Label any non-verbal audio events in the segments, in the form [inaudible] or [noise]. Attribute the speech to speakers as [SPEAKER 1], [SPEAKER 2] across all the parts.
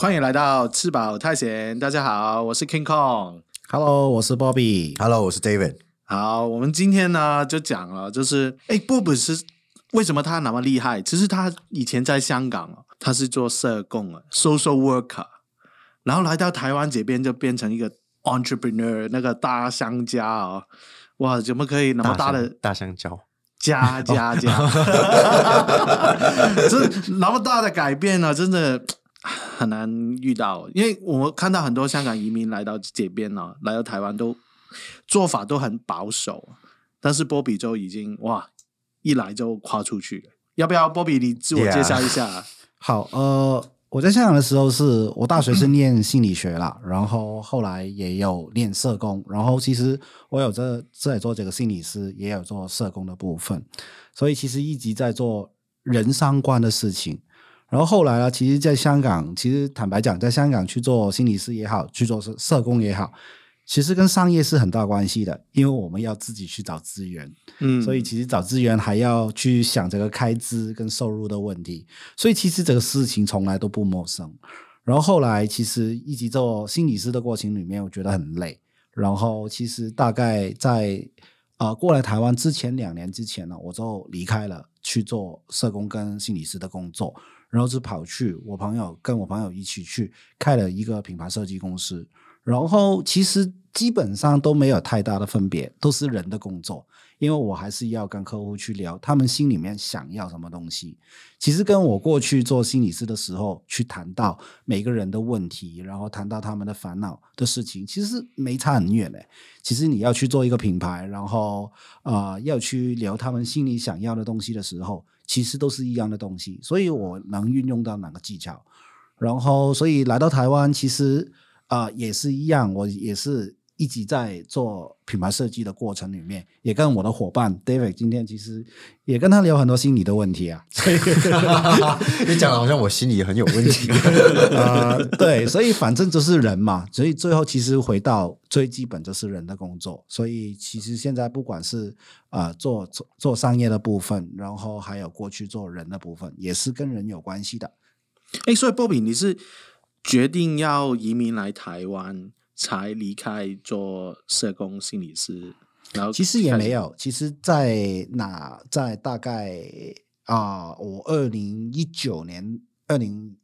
[SPEAKER 1] 欢迎来到吃饱太闲，大家好，我是 King Kong。
[SPEAKER 2] Hello，我是 Bobby。
[SPEAKER 3] Hello，我是 David。
[SPEAKER 1] 好，我们今天呢就讲了，就是哎，波比是为什么他那么厉害？其实他以前在香港哦，他是做社工啊，social worker，然后来到台湾这边就变成一个 entrepreneur，那个大商家哦，哇，怎么可以那么大的
[SPEAKER 3] 大香蕉？
[SPEAKER 1] 加加加，[laughs] 这那么大的改变呢，真的很难遇到。因为我看到很多香港移民来到这边呢，来到台湾都做法都很保守，但是波比就已经哇，一来就跨出去了。要不要波比你自我介绍一下？
[SPEAKER 2] 好，呃，我在香港的时候是我大学是念心理学啦，[laughs] 然后后来也有念社工，然后其实我有这在做这个心理师，也有做社工的部分，所以其实一直在做人相关的事情。然后后来呢，其实在香港，其实坦白讲，在香港去做心理师也好，去做社社工也好，其实跟商业是很大关系的，因为我们要自己去找资源。
[SPEAKER 1] 嗯，
[SPEAKER 2] 所以其实找资源还要去想这个开支跟收入的问题，所以其实这个事情从来都不陌生。然后后来其实一直做心理师的过程里面，我觉得很累。然后其实大概在呃过来台湾之前两年之前呢，我就离开了去做社工跟心理师的工作，然后就跑去我朋友跟我朋友一起去开了一个品牌设计公司。然后其实基本上都没有太大的分别，都是人的工作。因为我还是要跟客户去聊他们心里面想要什么东西。其实跟我过去做心理师的时候去谈到每个人的问题，然后谈到他们的烦恼的事情，其实没差很远嘞。其实你要去做一个品牌，然后呃要去聊他们心里想要的东西的时候，其实都是一样的东西。所以我能运用到哪个技巧，然后所以来到台湾，其实啊、也是一样，我也是。一直在做品牌设计的过程里面，也跟我的伙伴 David 今天其实也跟他聊很多心理的问题啊。[laughs]
[SPEAKER 3] 你讲的好像我心里很有问题。[laughs]
[SPEAKER 2] 呃，对，所以反正就是人嘛，所以最后其实回到最基本就是人的工作。所以其实现在不管是啊、呃、做做做商业的部分，然后还有过去做人的部分，也是跟人有关系的。
[SPEAKER 1] 哎，所以波比你是决定要移民来台湾？才离开做社工心理师，然后
[SPEAKER 2] 其实也没有，其实，在哪在大概啊、呃，我二零一九年二零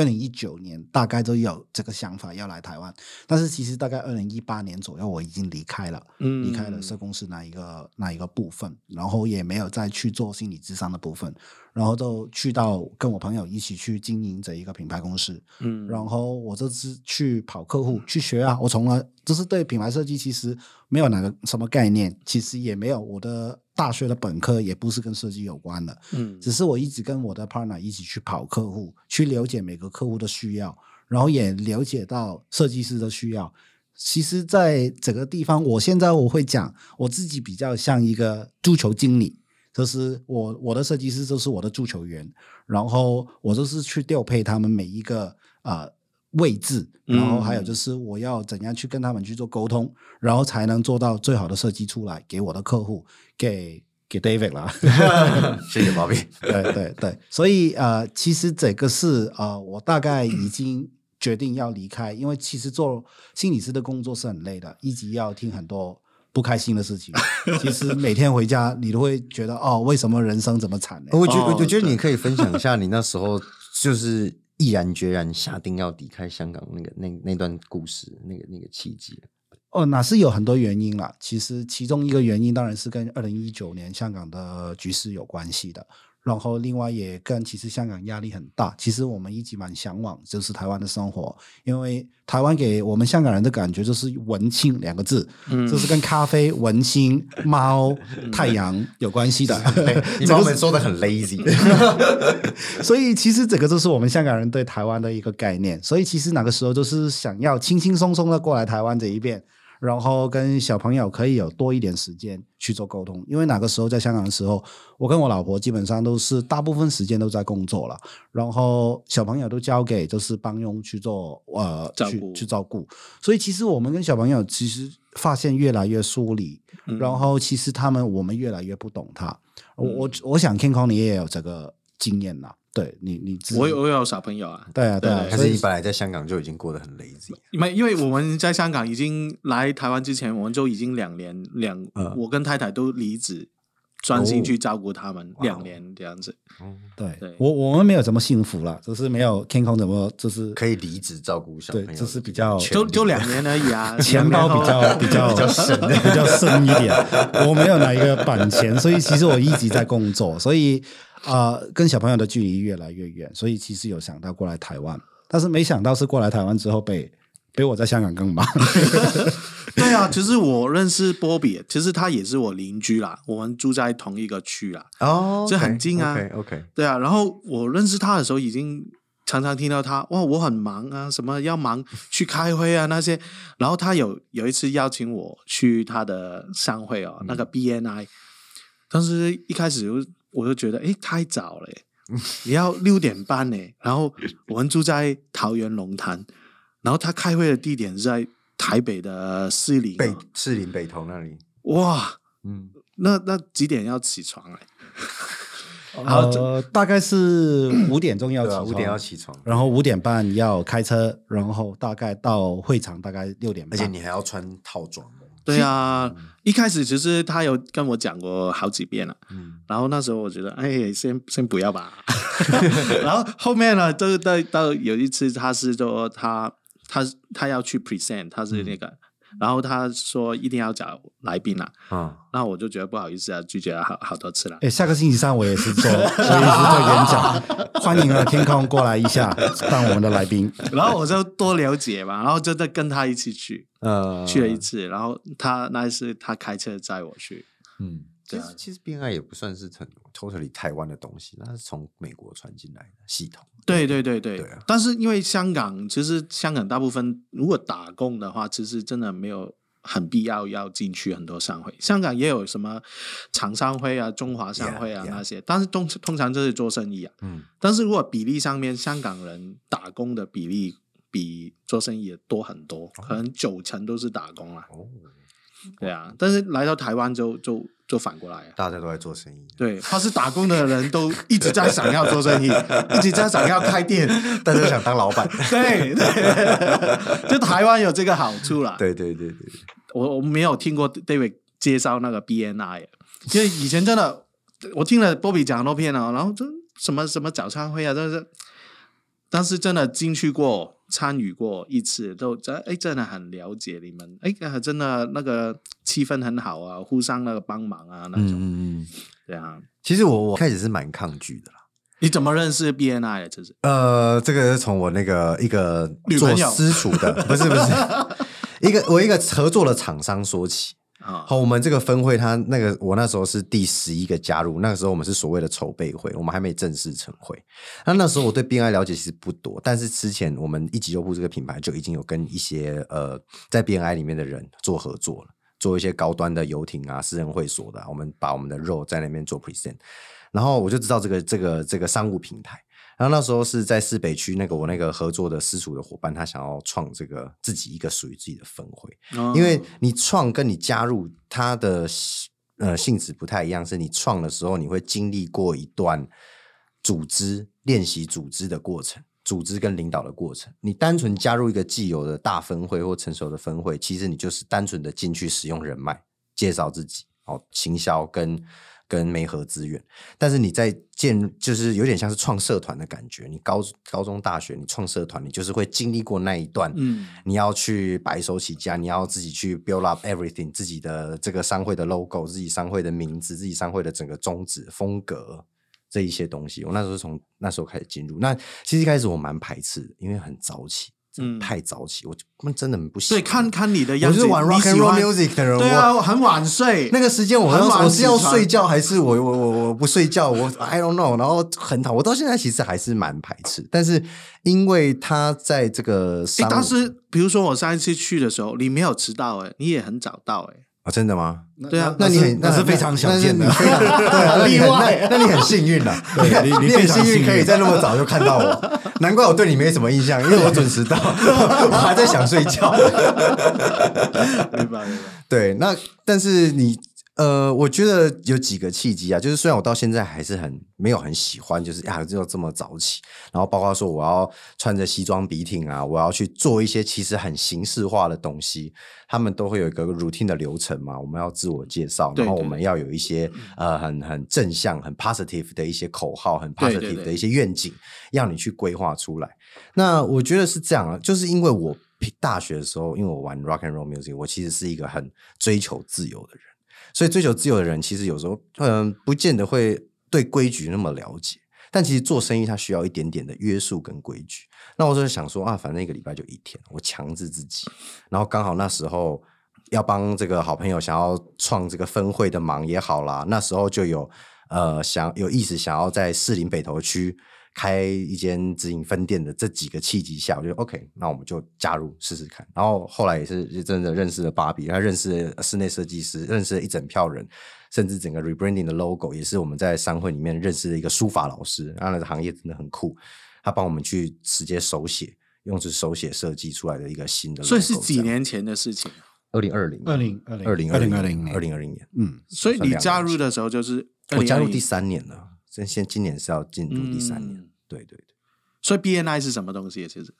[SPEAKER 2] 二零一九年大概都有这个想法要来台湾，但是其实大概二零一八年左右我已经离开了，
[SPEAKER 1] 嗯。
[SPEAKER 2] 离开了社公司那一个那一个部分，然后也没有再去做心理智商的部分，然后就去到跟我朋友一起去经营这一个品牌公司，
[SPEAKER 1] 嗯，
[SPEAKER 2] 然后我这次去跑客户去学啊，我从来就是对品牌设计其实没有哪个什么概念，其实也没有我的大学的本科也不是跟设计有关的，
[SPEAKER 1] 嗯，
[SPEAKER 2] 只是我一直跟我的 partner 一起去跑客户，去了解每个客户的需要，然后也了解到设计师的需要。其实，在整个地方，我现在我会讲我自己比较像一个足球经理，就是我我的设计师就是我的足球员，然后我就是去调配他们每一个呃位置，然后还有就是我要怎样去跟他们去做沟通，然后才能做到最好的设计出来给我的客户，给给 David 啦。[laughs]
[SPEAKER 3] 谢谢 Bobby。[laughs]
[SPEAKER 2] 对对对，所以呃，其实这个是呃，我大概已经决定要离开，因为其实做心理师的工作是很累的，一直要听很多不开心的事情。其实每天回家，你都会觉得哦，为什么人生这么惨呢？
[SPEAKER 3] 我觉我觉得你可以分享一下你那时候就是毅然决然下定要离开香港那个那那段故事，那个那个契机。
[SPEAKER 2] 哦，那是有很多原因啦。其实其中一个原因当然是跟二零一九年香港的局势有关系的。然后另外也跟其实香港压力很大，其实我们一直蛮向往就是台湾的生活，因为台湾给我们香港人的感觉就是文青两个字，
[SPEAKER 1] 嗯
[SPEAKER 2] 这是跟咖啡、文青、[laughs] 猫、太阳有关系的。[laughs] [laughs]
[SPEAKER 3] 你把我们说的很 lazy，
[SPEAKER 2] 所以其实这个就是我们香港人对台湾的一个概念。所以其实那个时候就是想要轻轻松松的过来台湾这一边，然后跟小朋友可以有多一点时间去做沟通。因为那个时候在香港的时候，我跟我老婆基本上都是大部分时间都在工作了，然后小朋友都交给就是帮佣去做呃去
[SPEAKER 1] 照顾
[SPEAKER 2] 去照顾。所以其实我们跟小朋友其实发现越来越疏离，
[SPEAKER 1] 嗯
[SPEAKER 2] 然后其实他们我们越来越不懂他。我我我想 King Kong 你也有这个经验啦，对你你
[SPEAKER 1] 我有我有小朋友啊，
[SPEAKER 2] 对啊对啊，
[SPEAKER 1] 对
[SPEAKER 3] 还是你本来在香港就已经过得很 lazy？
[SPEAKER 1] 因为因为我们在香港已经来台湾之前，我们就已经两年两，
[SPEAKER 3] 呃
[SPEAKER 1] 我跟太太都离职，专心去照顾他们两年这样子。
[SPEAKER 2] 对
[SPEAKER 1] 对
[SPEAKER 2] 我我们没有这么幸福啦，就是没有天空怎么就是
[SPEAKER 3] 可以离职照顾小朋友，
[SPEAKER 2] 对这是比较
[SPEAKER 1] 就就两年而已啊，[laughs]
[SPEAKER 2] 钱包比较比较
[SPEAKER 3] 比较深
[SPEAKER 2] 比较深一点。我没有拿一个版钱，所以其实我一直在工作，所以啊、呃跟小朋友的距离越来越远，所以其实有想到过来台湾，但是没想到是过来台湾之后被被我在香港更忙。[laughs]
[SPEAKER 1] 对啊，其实我认识波比，其实他也是我邻居啦，我们住在同一个区啦。
[SPEAKER 3] 哦，
[SPEAKER 1] 这很近啊
[SPEAKER 3] OK
[SPEAKER 1] 对啊，然后我认识他的时候，已经常常听到他哇，我很忙啊，什么要忙去开会啊那些。然后他有有一次邀请我去他的商会哦，那个 BNI，当时一开始我我就觉得诶太早了耶，也要六点半呢。然后我们住在桃园龙潭，然后他开会的地点是在台北的士林、
[SPEAKER 3] 北
[SPEAKER 1] 哦，
[SPEAKER 3] 士林北投那里，
[SPEAKER 1] 哇，
[SPEAKER 3] 嗯，
[SPEAKER 1] 那那几点要起床哎？[laughs] 好
[SPEAKER 2] 呃，大概是五点钟要起床，
[SPEAKER 3] 五点要起床，
[SPEAKER 2] 然后五点半要开车，然后大概到会场大概六点半。
[SPEAKER 3] 而且你还要穿套装的，
[SPEAKER 1] 对啊，一开始其实他有跟我讲过好几遍了，
[SPEAKER 3] 嗯，
[SPEAKER 1] 然后那时候我觉得，哎，先先不要吧。[laughs] [laughs] 然后后面呢，都到到有一次，他是说他他他要去 present，他是那个，然后他说一定要找来宾啦，
[SPEAKER 3] 啊，
[SPEAKER 1] 那我就觉得不好意思啊，拒绝了好好多次了。
[SPEAKER 2] 哎，下个星期三我也是做，我也是做演讲，欢迎啊天空过来一下当我们的来宾。
[SPEAKER 1] 然后我就多了解嘛，然后就再跟他一起去，
[SPEAKER 3] 呃，
[SPEAKER 1] 去了一次，然后他那一次他开车载我去，
[SPEAKER 3] 嗯，其实其实 BNI 也不算是很 totally 台湾的东西，那是从美国传进来的系统。
[SPEAKER 1] 对对对对，
[SPEAKER 3] 对啊
[SPEAKER 1] 但是因为香港，其实香港大部分如果打工的话，其实真的没有很必要要进去很多商会。香港也有什么厂商会啊、中华商会啊.那些，但是通通常就是做生意啊。
[SPEAKER 3] 嗯，
[SPEAKER 1] 但是如果比例上面，香港人打工的比例比做生意也多很多，可能九成都是打工啊。
[SPEAKER 3] 哦，
[SPEAKER 1] 对啊，但是来到台湾就就就反过来了。
[SPEAKER 3] 大家都在做生意，
[SPEAKER 1] 对，他是打工的人都一直在想要做生意，一直在想要开店。
[SPEAKER 3] 大家想当老板。
[SPEAKER 1] 对对，就台湾有这个好处啦。
[SPEAKER 3] 对对对对，对
[SPEAKER 1] 我我没有听过 David 介绍那个 BNI，因为以前真的我听了波比讲很多遍了，然后这什么什么早餐会啊，但是，但是真的进去过。参与过一次，都真哎，真的很了解你们，哎，呃真的那个气氛很好啊，互相那个帮忙啊那种，
[SPEAKER 3] 嗯。
[SPEAKER 1] 对啊。
[SPEAKER 3] 其实我我开始是蛮抗拒的啦。
[SPEAKER 1] 你怎么认识 BNI 的？这是
[SPEAKER 3] 呃，这个是从我那个一个做私塾的，不是不是，[laughs] 一个我一个合作的厂商说起。好，我们这个分会，它那个我那时候是第十一个加入，那个时候我们是所谓的筹备会，我们还没正式成会。那那时候我对 BNI 了解其实不多，但是之前我们一级优步这个品牌就已经有跟一些呃在 BNI 里面的人做合作了，做一些高端的游艇啊、私人会所的、我们把我们的肉在那边做 present，然后我就知道这个这个这个商务平台。然后那时候是在市北区那个我那个合作的私塾的伙伴，他想要创这个自己一个属于自己的分会，
[SPEAKER 1] 哦
[SPEAKER 3] 因为你创跟你加入它的呃性质不太一样，是你创的时候你会经历过一段组织练习组织的过程，组织跟领导的过程。你单纯加入一个既有的大分会或成熟的分会，其实你就是单纯的进去使用人脉，介绍自己，哦，行销跟。跟媒合资源，但是你在建就是有点像是创社团的感觉。你高高中、大学，你创社团，你就是会经历过那一段，
[SPEAKER 1] 嗯
[SPEAKER 3] 你要去白手起家，你要自己去 build up everything，自己的这个商会的 logo，自己商会的名字，自己商会的整个宗旨、风格这一些东西。我那时候从那时候开始进入，那其实一开始我蛮排斥的，因为很早起，真
[SPEAKER 1] 嗯
[SPEAKER 3] 的太早起，我就真的很不喜欢。
[SPEAKER 1] 对，看看你的样子，
[SPEAKER 3] 我是玩 rock and roll music 的人，我
[SPEAKER 1] 对啊，我很晚睡，
[SPEAKER 3] 那个时间我
[SPEAKER 1] 很晚
[SPEAKER 3] 要我是要睡觉还是我我我我不睡觉？我 I don't know，然后很讨，我到现在其实还是蛮排斥，但是因为他在这个
[SPEAKER 1] 诶
[SPEAKER 3] 商，
[SPEAKER 1] 但是比如说我上一次去的时候，你没有迟到，哎，你也很早到，哎，
[SPEAKER 3] 啊，真的吗？
[SPEAKER 1] 对啊
[SPEAKER 3] 那你很
[SPEAKER 2] 那是非常想见的 [laughs]
[SPEAKER 3] 对啊，那你很
[SPEAKER 1] 例外
[SPEAKER 3] 那那你很幸运了，
[SPEAKER 2] 对你
[SPEAKER 3] 很
[SPEAKER 2] 非常幸运
[SPEAKER 3] 幸运可以在那么早就看到我，难怪我对你没什么印象，因为我准时到，[laughs] 我还在想睡觉。
[SPEAKER 1] 明白明白。
[SPEAKER 3] 对，那但是你呃，我觉得有几个契机啊，就是虽然我到现在还是很没有很喜欢，就是呀，就这么早起，然后包括说我要穿着西装笔挺啊，我要去做一些其实很形式化的东西，他们都会有一个 routine 的流程嘛，我们要自我介绍，然后我们要有一些呃很很正向、很 positive 的一些口号，很 positive 的一些愿景，要你去规划出来。那我觉得是这样啊，就是因为我大学的时候，因为我玩 rock and roll music，我其实是一个很追求自由的人。所以追求自由的人，其实有时候嗯，不见得会对规矩那么了解。但其实做生意，它需要一点点的约束跟规矩。那我就想说啊，反正一个礼拜就一天，我强制自己。然后刚好那时候要帮这个好朋友想要创这个分会的忙也好啦，那时候就有呃想有意思想要在士林北投区开一间直营分店的这几个契机下，我就 OK，那我们就加入试试看。然后后来也是真的认识了芭比，他认识了室内设计师，认识了一整票人，甚至整个 rebranding 的 logo 也是我们在商会里面认识的一个书法老师，然后那个行业真的很酷，他帮我们去直接手写，用是手写设计出来的一个新的
[SPEAKER 1] 所以是几？年前的事情。
[SPEAKER 3] 二零二零，
[SPEAKER 2] 二零
[SPEAKER 3] 二零。
[SPEAKER 2] 二零2020年。
[SPEAKER 3] 二零二零年，
[SPEAKER 2] 嗯，
[SPEAKER 1] 所以你加入的时候就是
[SPEAKER 3] 我加入第三年了，现现今年是要进入第三年，
[SPEAKER 1] 嗯
[SPEAKER 3] 对对对。
[SPEAKER 1] 所以 BNI 是什么东西？其实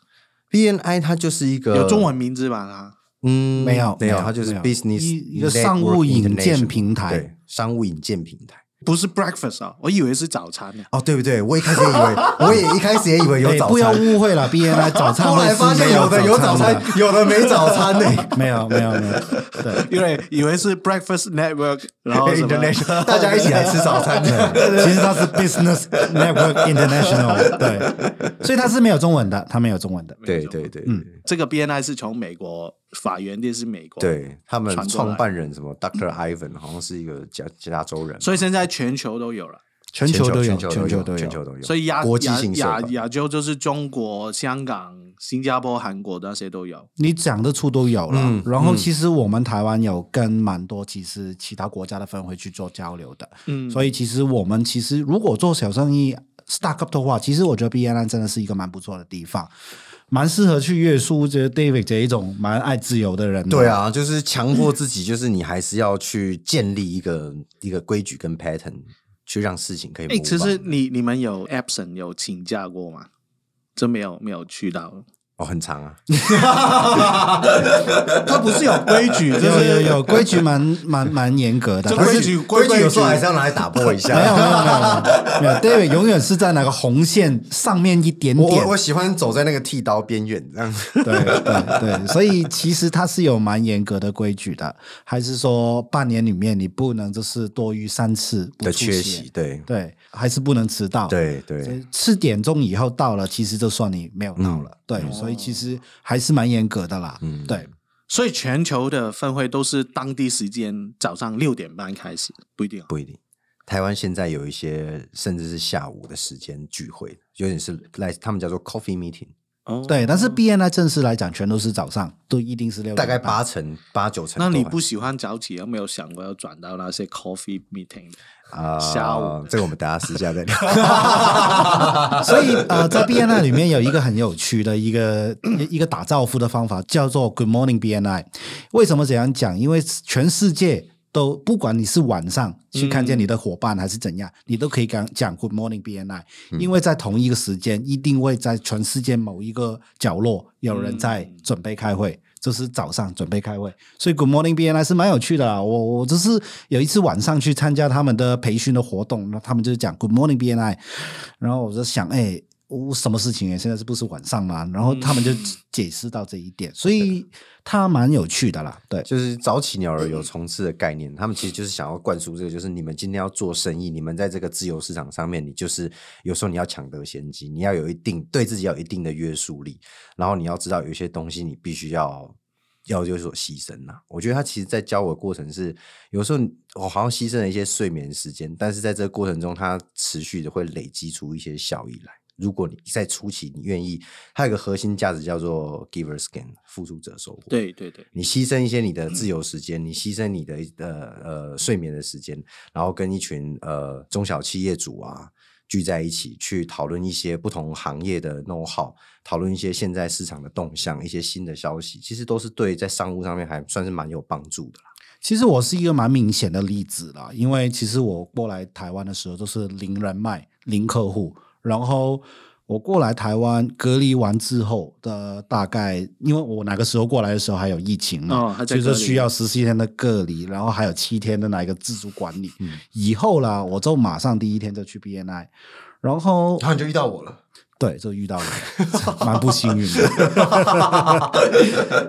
[SPEAKER 3] BNI 它就是一个
[SPEAKER 1] 有中文名字吧？它
[SPEAKER 3] 嗯，
[SPEAKER 2] 没有
[SPEAKER 3] 没有，它就是 business
[SPEAKER 2] 一一个商务引荐平台
[SPEAKER 3] 对，商务引荐平台。
[SPEAKER 1] 不是 breakfast 啊，我以为是早餐呢。
[SPEAKER 3] 哦，对不对？我一开始也以为，[laughs] 我也一开始也以为有早
[SPEAKER 2] 餐不要，误会了，BNI [laughs] 早餐
[SPEAKER 3] 后来
[SPEAKER 2] 是
[SPEAKER 3] 发现有的有早
[SPEAKER 2] 的
[SPEAKER 3] 餐，有的没早餐呢。[laughs]
[SPEAKER 2] 没有没有没有，对。
[SPEAKER 1] 因为以为是 breakfast network，然后什么
[SPEAKER 3] International，大家一起来吃早餐的。
[SPEAKER 2] 其实它是 Business Network International，对，所以它是没有中文的，它没有中文的。
[SPEAKER 3] 对对对，
[SPEAKER 2] 嗯
[SPEAKER 1] 这个 BNI 是从美国法源地是美国，，
[SPEAKER 3] 对他们创办人什么 Dr. Ivan 好像是一个加加州人，
[SPEAKER 1] 所以现在全球都有了。
[SPEAKER 2] 全球都有，
[SPEAKER 3] 全球都有，
[SPEAKER 2] 全球都有，
[SPEAKER 1] 所以亚
[SPEAKER 3] 国际
[SPEAKER 1] 亚亚洲就是中国、香港、新加坡、韩国那些都有。
[SPEAKER 2] 你讲得出都有了。
[SPEAKER 3] 嗯
[SPEAKER 2] 然后其实我们台湾有跟蛮多其实其他国家的分会去做交流的，
[SPEAKER 1] 嗯，
[SPEAKER 2] 所以其实我们其实如果做小生意 start up 的话，其实我觉得 B N N 真的是一个蛮不错的地方，蛮适合去约束这 David 这一种蛮爱自由的人。
[SPEAKER 3] 对，啊，就是强迫自己，就是你还是要去建立一个一个规矩跟 pattern，去让事情可以
[SPEAKER 1] 哎。其实你你们有 absent 有请假过吗？真没有没有去到，
[SPEAKER 3] 哦，很长啊，[laughs]
[SPEAKER 1] 他不是有规矩，[laughs] 就
[SPEAKER 2] 有有有规矩蛮蛮蛮严格的，
[SPEAKER 1] 规矩
[SPEAKER 3] 规矩有时候还是要拿来打破一下。
[SPEAKER 2] 没有没有没有没有，David 永远是在那个红线上面一点点
[SPEAKER 3] 我我。喜欢走在那个剃刀边缘，这样。
[SPEAKER 2] 对对对，所以其实他是有蛮严格的规矩的，还是说半年里面你不能就是多于三次
[SPEAKER 3] 的缺
[SPEAKER 2] 席
[SPEAKER 3] 席，，对
[SPEAKER 2] 对，还是不能迟到，，
[SPEAKER 3] 对对，
[SPEAKER 2] 四点钟以后到了，其实就算你没有到了，对，所以其实还是蛮严格的啦，
[SPEAKER 3] 嗯
[SPEAKER 2] 对，
[SPEAKER 1] 所以全球的分会都是当地时间早上六点半开始，不一定哦。
[SPEAKER 3] 不一定。台湾现在有一些甚至是下午的时间聚会，有点是来他们叫做 coffee meeting，
[SPEAKER 1] 哦，
[SPEAKER 2] 对，但是 BNI 正式来讲，全都是早上，都一定是六点半，
[SPEAKER 3] 大概八成八九成
[SPEAKER 1] 那。你不喜欢早起，有没有想过要转到那些 coffee meeting？
[SPEAKER 3] 啊？
[SPEAKER 1] 下午
[SPEAKER 3] 这个我们等下私下再聊。[laughs]
[SPEAKER 2] 所以呃，在 BNI 里面有一个很有趣的一个 [coughs] 一个打招呼的方法，叫做 Good Morning BNI。为什么这样讲？因为全世界都不管你是晚上去看见你的伙伴还是怎样，你都可以讲讲 Good Morning BNI，、因为在同一个时间，一定会在全世界某一个角落有人在准备开会。就是早上准备开会，所以 Good Morning BNI 是蛮有趣的。我我只是有一次晚上去参加他们的培训的活动，那他们就是讲 Good Morning BNI，然后我就想，哎、我什么事情哎？现在是不是晚上嘛？然后他们就解释到这一点，所以他蛮有趣的啦。对，
[SPEAKER 3] 就是早起鸟儿有虫吃的概念，他们其实就是想要灌输这个，就是你们今天要做生意，你们在这个自由市场上面，你就是有时候你要抢得先机，你要有一定对自己要有一定的约束力，然后你要知道有一些东西你必须要要有所牺牲呐、我觉得他其实在教我的过程是，有时候我好像牺牲了一些睡眠时间，但是在这个过程中，他持续的会累积出一些效益来。如果你在初期你愿意，它有一个核心价值叫做 givers gain，付出者收获。
[SPEAKER 1] 对对对，
[SPEAKER 3] 你牺牲一些你的自由时间，你牺牲你的呃呃睡眠的时间，然后跟一群呃中小企业主啊聚在一起，去讨论一些不同行业的 know how，讨论一些现在市场的动向，一些新的消息，其实都是对在商务上面还算是蛮有帮助的啦。
[SPEAKER 2] 其实我是一个蛮明显的例子啦，因为其实我过来台湾的时候都是零人脉、零客户，然后我过来台湾隔离完之后的大概，因为我那个时候过来的时候还有疫情嘛，
[SPEAKER 1] 哦还在隔离
[SPEAKER 2] 所以说需要十四天的隔离，然后还有七天的那个自主管理。
[SPEAKER 3] 嗯
[SPEAKER 2] 以后啦，我就马上第一天就去 BNI，然后
[SPEAKER 3] 然后你就遇到我了。
[SPEAKER 2] 对，就遇到了，[laughs] 蛮不幸运的，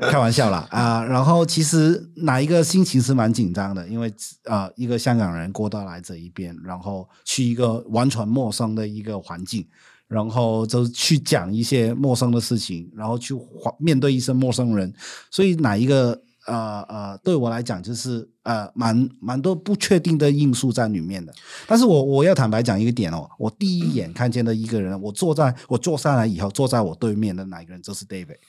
[SPEAKER 2] [laughs] 开玩笑啦啊、然后其实哪一个心情是蛮紧张的，因为啊、一个香港人过到来这一边，然后去一个完全陌生的一个环境，然后就去讲一些陌生的事情，然后去面对一些陌生人，所以哪一个呃呃，对我来讲就是呃蛮蛮多不确定的因素在里面的。但是我我要坦白讲一个点哦，我第一眼看见的一个人，我坐在我坐下来以后，坐在我对面的那一个人就是 David。[laughs]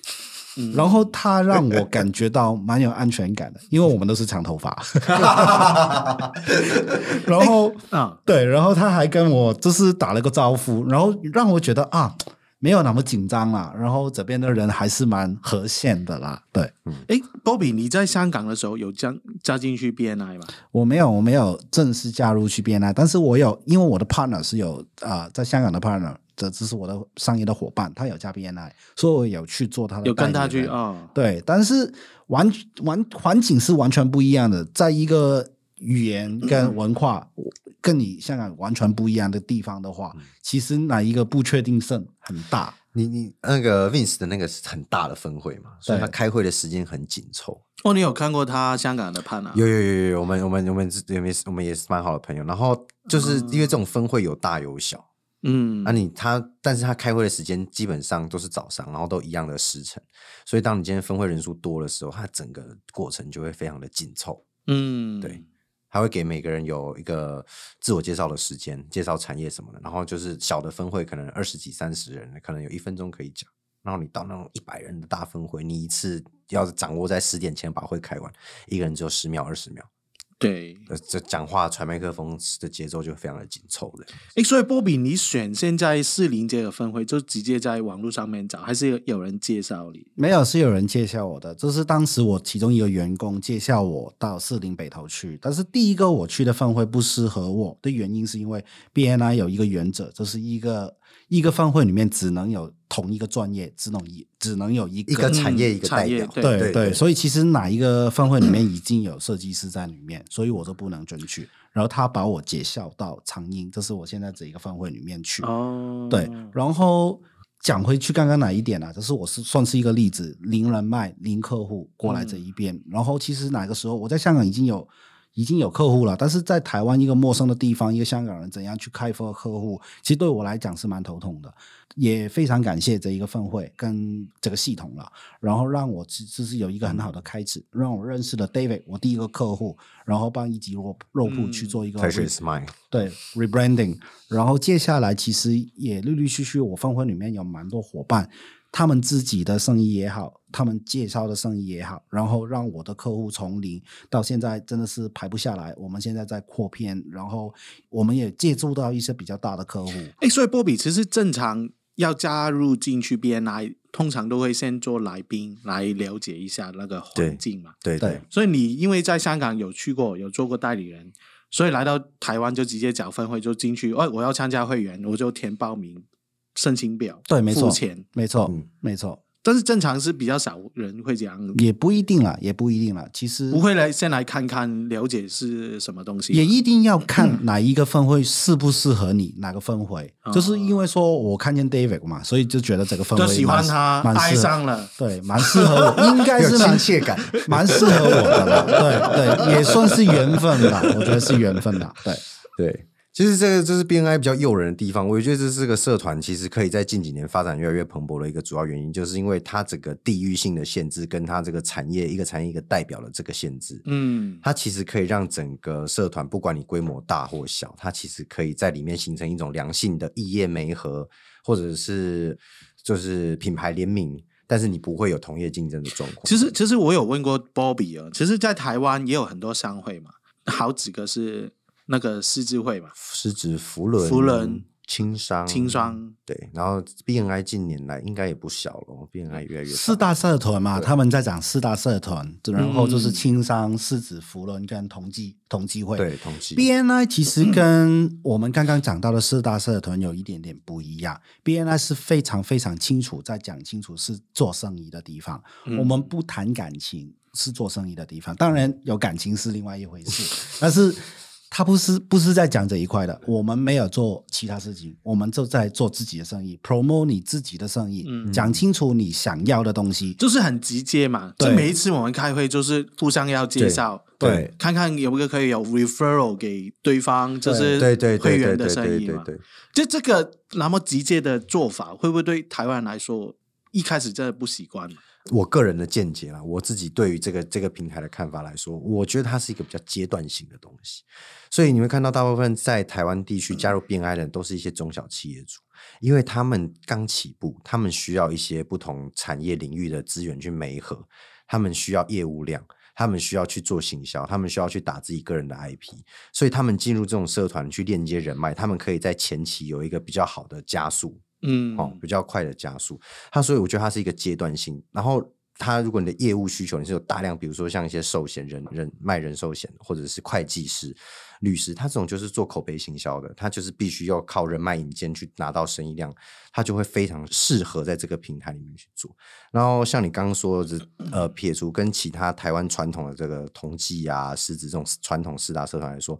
[SPEAKER 1] 嗯
[SPEAKER 2] 然后他让我感觉到蛮有安全感的，因为我们都是长头发。[laughs] 然后
[SPEAKER 1] 啊，
[SPEAKER 2] 对，然后他还跟我就是打了个招呼，然后让我觉得啊，没有那么紧张啦。然后这边的人还是蛮和谐的啦。对
[SPEAKER 1] 哎，Bobby，你在香港的时候有加加进去 BNI 吗？
[SPEAKER 2] 我没有，我没有正式加入去 BNI，但是我有，因为我的 partner 是有啊、呃在香港的 partner，这只是我的商业的伙伴，他有加 BNI，所以我有去做他的
[SPEAKER 1] 有跟他去啊？
[SPEAKER 2] 对，但是完完环境是完全不一样的，在一个语言跟文化跟你香港完全不一样的地方的话，其实哪一个不确定性很大。
[SPEAKER 3] 你你那个 Vince 的那个是很大的分会嘛，所以他开会的时间很紧凑。
[SPEAKER 1] 哦，你有看过他香港的判啊？
[SPEAKER 3] 有有有有有，我们我们我们我们我们也是蛮好的朋友。然后就是因为这种分会有大有小，
[SPEAKER 1] 嗯
[SPEAKER 3] 那、你他但是他开会的时间基本上都是早上，然后都一样的时辰，所以当你今天分会人数多的时候，他整个过程就会非常的紧凑。
[SPEAKER 1] 嗯，
[SPEAKER 3] 对他会给每个人有一个自我介绍的时间，介绍产业什么的。然后就是小的分会可能二十几、三十人，可能有一分钟可以讲。然后你到那种一百人的大分会，你一次要掌握在十点前把会开完，一个人只有十秒、二十秒，
[SPEAKER 1] 对。
[SPEAKER 3] 呃，这讲话传麦克风的节奏就非常的紧凑的。
[SPEAKER 1] 哎，所以波比，你选现在士林这个分会，就直接在网络上面找，还是有有人介绍你？
[SPEAKER 2] 没有，是有人介绍我的，这是当时我其中一个员工介绍我到士林北投去。但是第一个我去的分会不适合我的原因，是因为 BNI 有一个原则，就是一个一个分会里面只能有同一个专业，只能一只能有一个
[SPEAKER 3] 一个产业
[SPEAKER 1] 嗯
[SPEAKER 3] 一个代表，
[SPEAKER 1] 对
[SPEAKER 2] 对所以其实哪一个分会里面已经有设计师在里面，所以我都不能进去。然后他把我解校到长英，这是我现在这一个分会里面去。
[SPEAKER 1] 哦，
[SPEAKER 2] 对，然后讲回去刚刚哪一点啊？就是我是算是一个例子，零人脉、零客户过来这一边。然后其实哪个时候我在香港已经有已经有客户了，但是在台湾一个陌生的地方，一个香港人怎样去开发客户，其实对我来讲是蛮头痛的。也非常感谢这一个分会跟这个系统了，然后让我其实是有一个很好的开始，让我认识了 David，我第一个客户，然后帮一级肉肉铺去做一个 re-
[SPEAKER 3] mine。
[SPEAKER 2] 对 rebranding，然后接下来其实也陆陆续续，我分会里面有蛮多伙伴，他们自己的生意也好，他们介绍的生意也好，然后让我的客户从零到现在真的是排不下来。我们现在在扩编，然后我们也借助到一些比较大的客户。
[SPEAKER 1] 哎，所以波比其实正常要加入进去 BNI，通常都会先做来宾来了解一下那个环境嘛。
[SPEAKER 3] 对
[SPEAKER 2] 对
[SPEAKER 1] 所以你因为在香港有去过，有做过代理人，所以来到台湾就直接缴分会就进去。哦，我要参加会员，我就填报名申请表，
[SPEAKER 2] 对，没错
[SPEAKER 1] 付钱。，
[SPEAKER 2] 没错，
[SPEAKER 3] 嗯
[SPEAKER 2] 没错，
[SPEAKER 1] 但是正常是比较少人会这样，
[SPEAKER 2] 也不一定啦，也不一定啦。其实
[SPEAKER 1] 不会来先来看看了解是什么东西。
[SPEAKER 2] 也一定要看哪一个分会适不适合你，哪个分会，
[SPEAKER 1] 哦
[SPEAKER 2] 就是因为说我看见 David 嘛，所以就觉得这个分会
[SPEAKER 1] 就喜欢他，爱上了。
[SPEAKER 2] 对，蛮适合我，[laughs] 应该是亲
[SPEAKER 3] 切感。
[SPEAKER 2] 蛮适合我的啦。对对，也算是缘分吧，我觉得是缘分啦。对，
[SPEAKER 3] 对，其实这个就是 BNI 比较诱人的地方。我也觉得这是个社团，其实可以在近几年发展越来越蓬勃的一个主要原因，就是因为它整个地域性的限制，跟它这个产业一个产业一个代表的这个限制。
[SPEAKER 1] 嗯，
[SPEAKER 3] 它其实可以让整个社团，不管你规模大或小，它其实可以在里面形成一种良性的异业媒合，或者是就是品牌联名，但是你不会有同业竞争的状况。
[SPEAKER 1] 其实其实我有问过 Bobby 啊，其实，在台湾也有很多商会嘛，好几个是那个狮子会嘛，
[SPEAKER 3] 是指福伦、
[SPEAKER 1] 福伦、
[SPEAKER 3] 轻商，
[SPEAKER 1] 轻商
[SPEAKER 3] 对，然后 BNI 近年来应该也不小了，BNI 越来越
[SPEAKER 2] 四大社团嘛，他们在讲四大社团，然后就是
[SPEAKER 1] 嗯
[SPEAKER 2] 青商、狮子、福伦跟同济同济会。
[SPEAKER 3] 对同济
[SPEAKER 2] BNI 其实跟我们刚刚讲到的四大社团有一点点不一样。BNI 是非常非常清楚，在讲清楚是做生意的地方。
[SPEAKER 1] 嗯
[SPEAKER 2] 我们不谈感情，是做生意的地方。当然有感情是另外一回事，[laughs] 但是他不是不是在讲这一块的。我们没有做其他事情，我们就在做自己的生意，promote 你自己的生意，
[SPEAKER 1] 嗯
[SPEAKER 2] 讲清楚你想要的东西。
[SPEAKER 1] 就是很直接嘛。
[SPEAKER 2] 对
[SPEAKER 1] 就每一次我们开会就是互相要介绍，
[SPEAKER 2] 对
[SPEAKER 1] 看看有没有可以有 referral 给对方，就是
[SPEAKER 3] 对对
[SPEAKER 1] 会员的生意嘛。
[SPEAKER 3] 对对对，
[SPEAKER 1] 就这个那么直接的做法，会不会对台湾人来说一开始真的不习惯？
[SPEAKER 3] 我个人的见解啦，我自己对于这个这个平台的看法来说，我觉得它是一个比较阶段性的东西。所以你会看到大部分在台湾地区加入 BNI 的人都是一些中小企业主，因为他们刚起步，他们需要一些不同产业领域的资源去媒合，他们需要业务量。他们需要去做行销，他们需要去打自己个人的 IP，所以他们进入这种社团去链接人脉，他们可以在前期有一个比较好的加速，
[SPEAKER 1] 嗯，
[SPEAKER 3] 哦，比较快的加速。它所以我觉得它是一个阶段性。然后它如果你的业务需求你是有大量，比如说像一些寿险人人卖人寿险，或者是会计师、律师，他这种就是做口碑行销的，他就是必须要靠人脉引荐去拿到生意量，他就会非常适合在这个平台里面去做。然后像你刚刚说的，呃，撇除跟其他台湾传统的这个同济啊、狮子这种传统四大社团来说，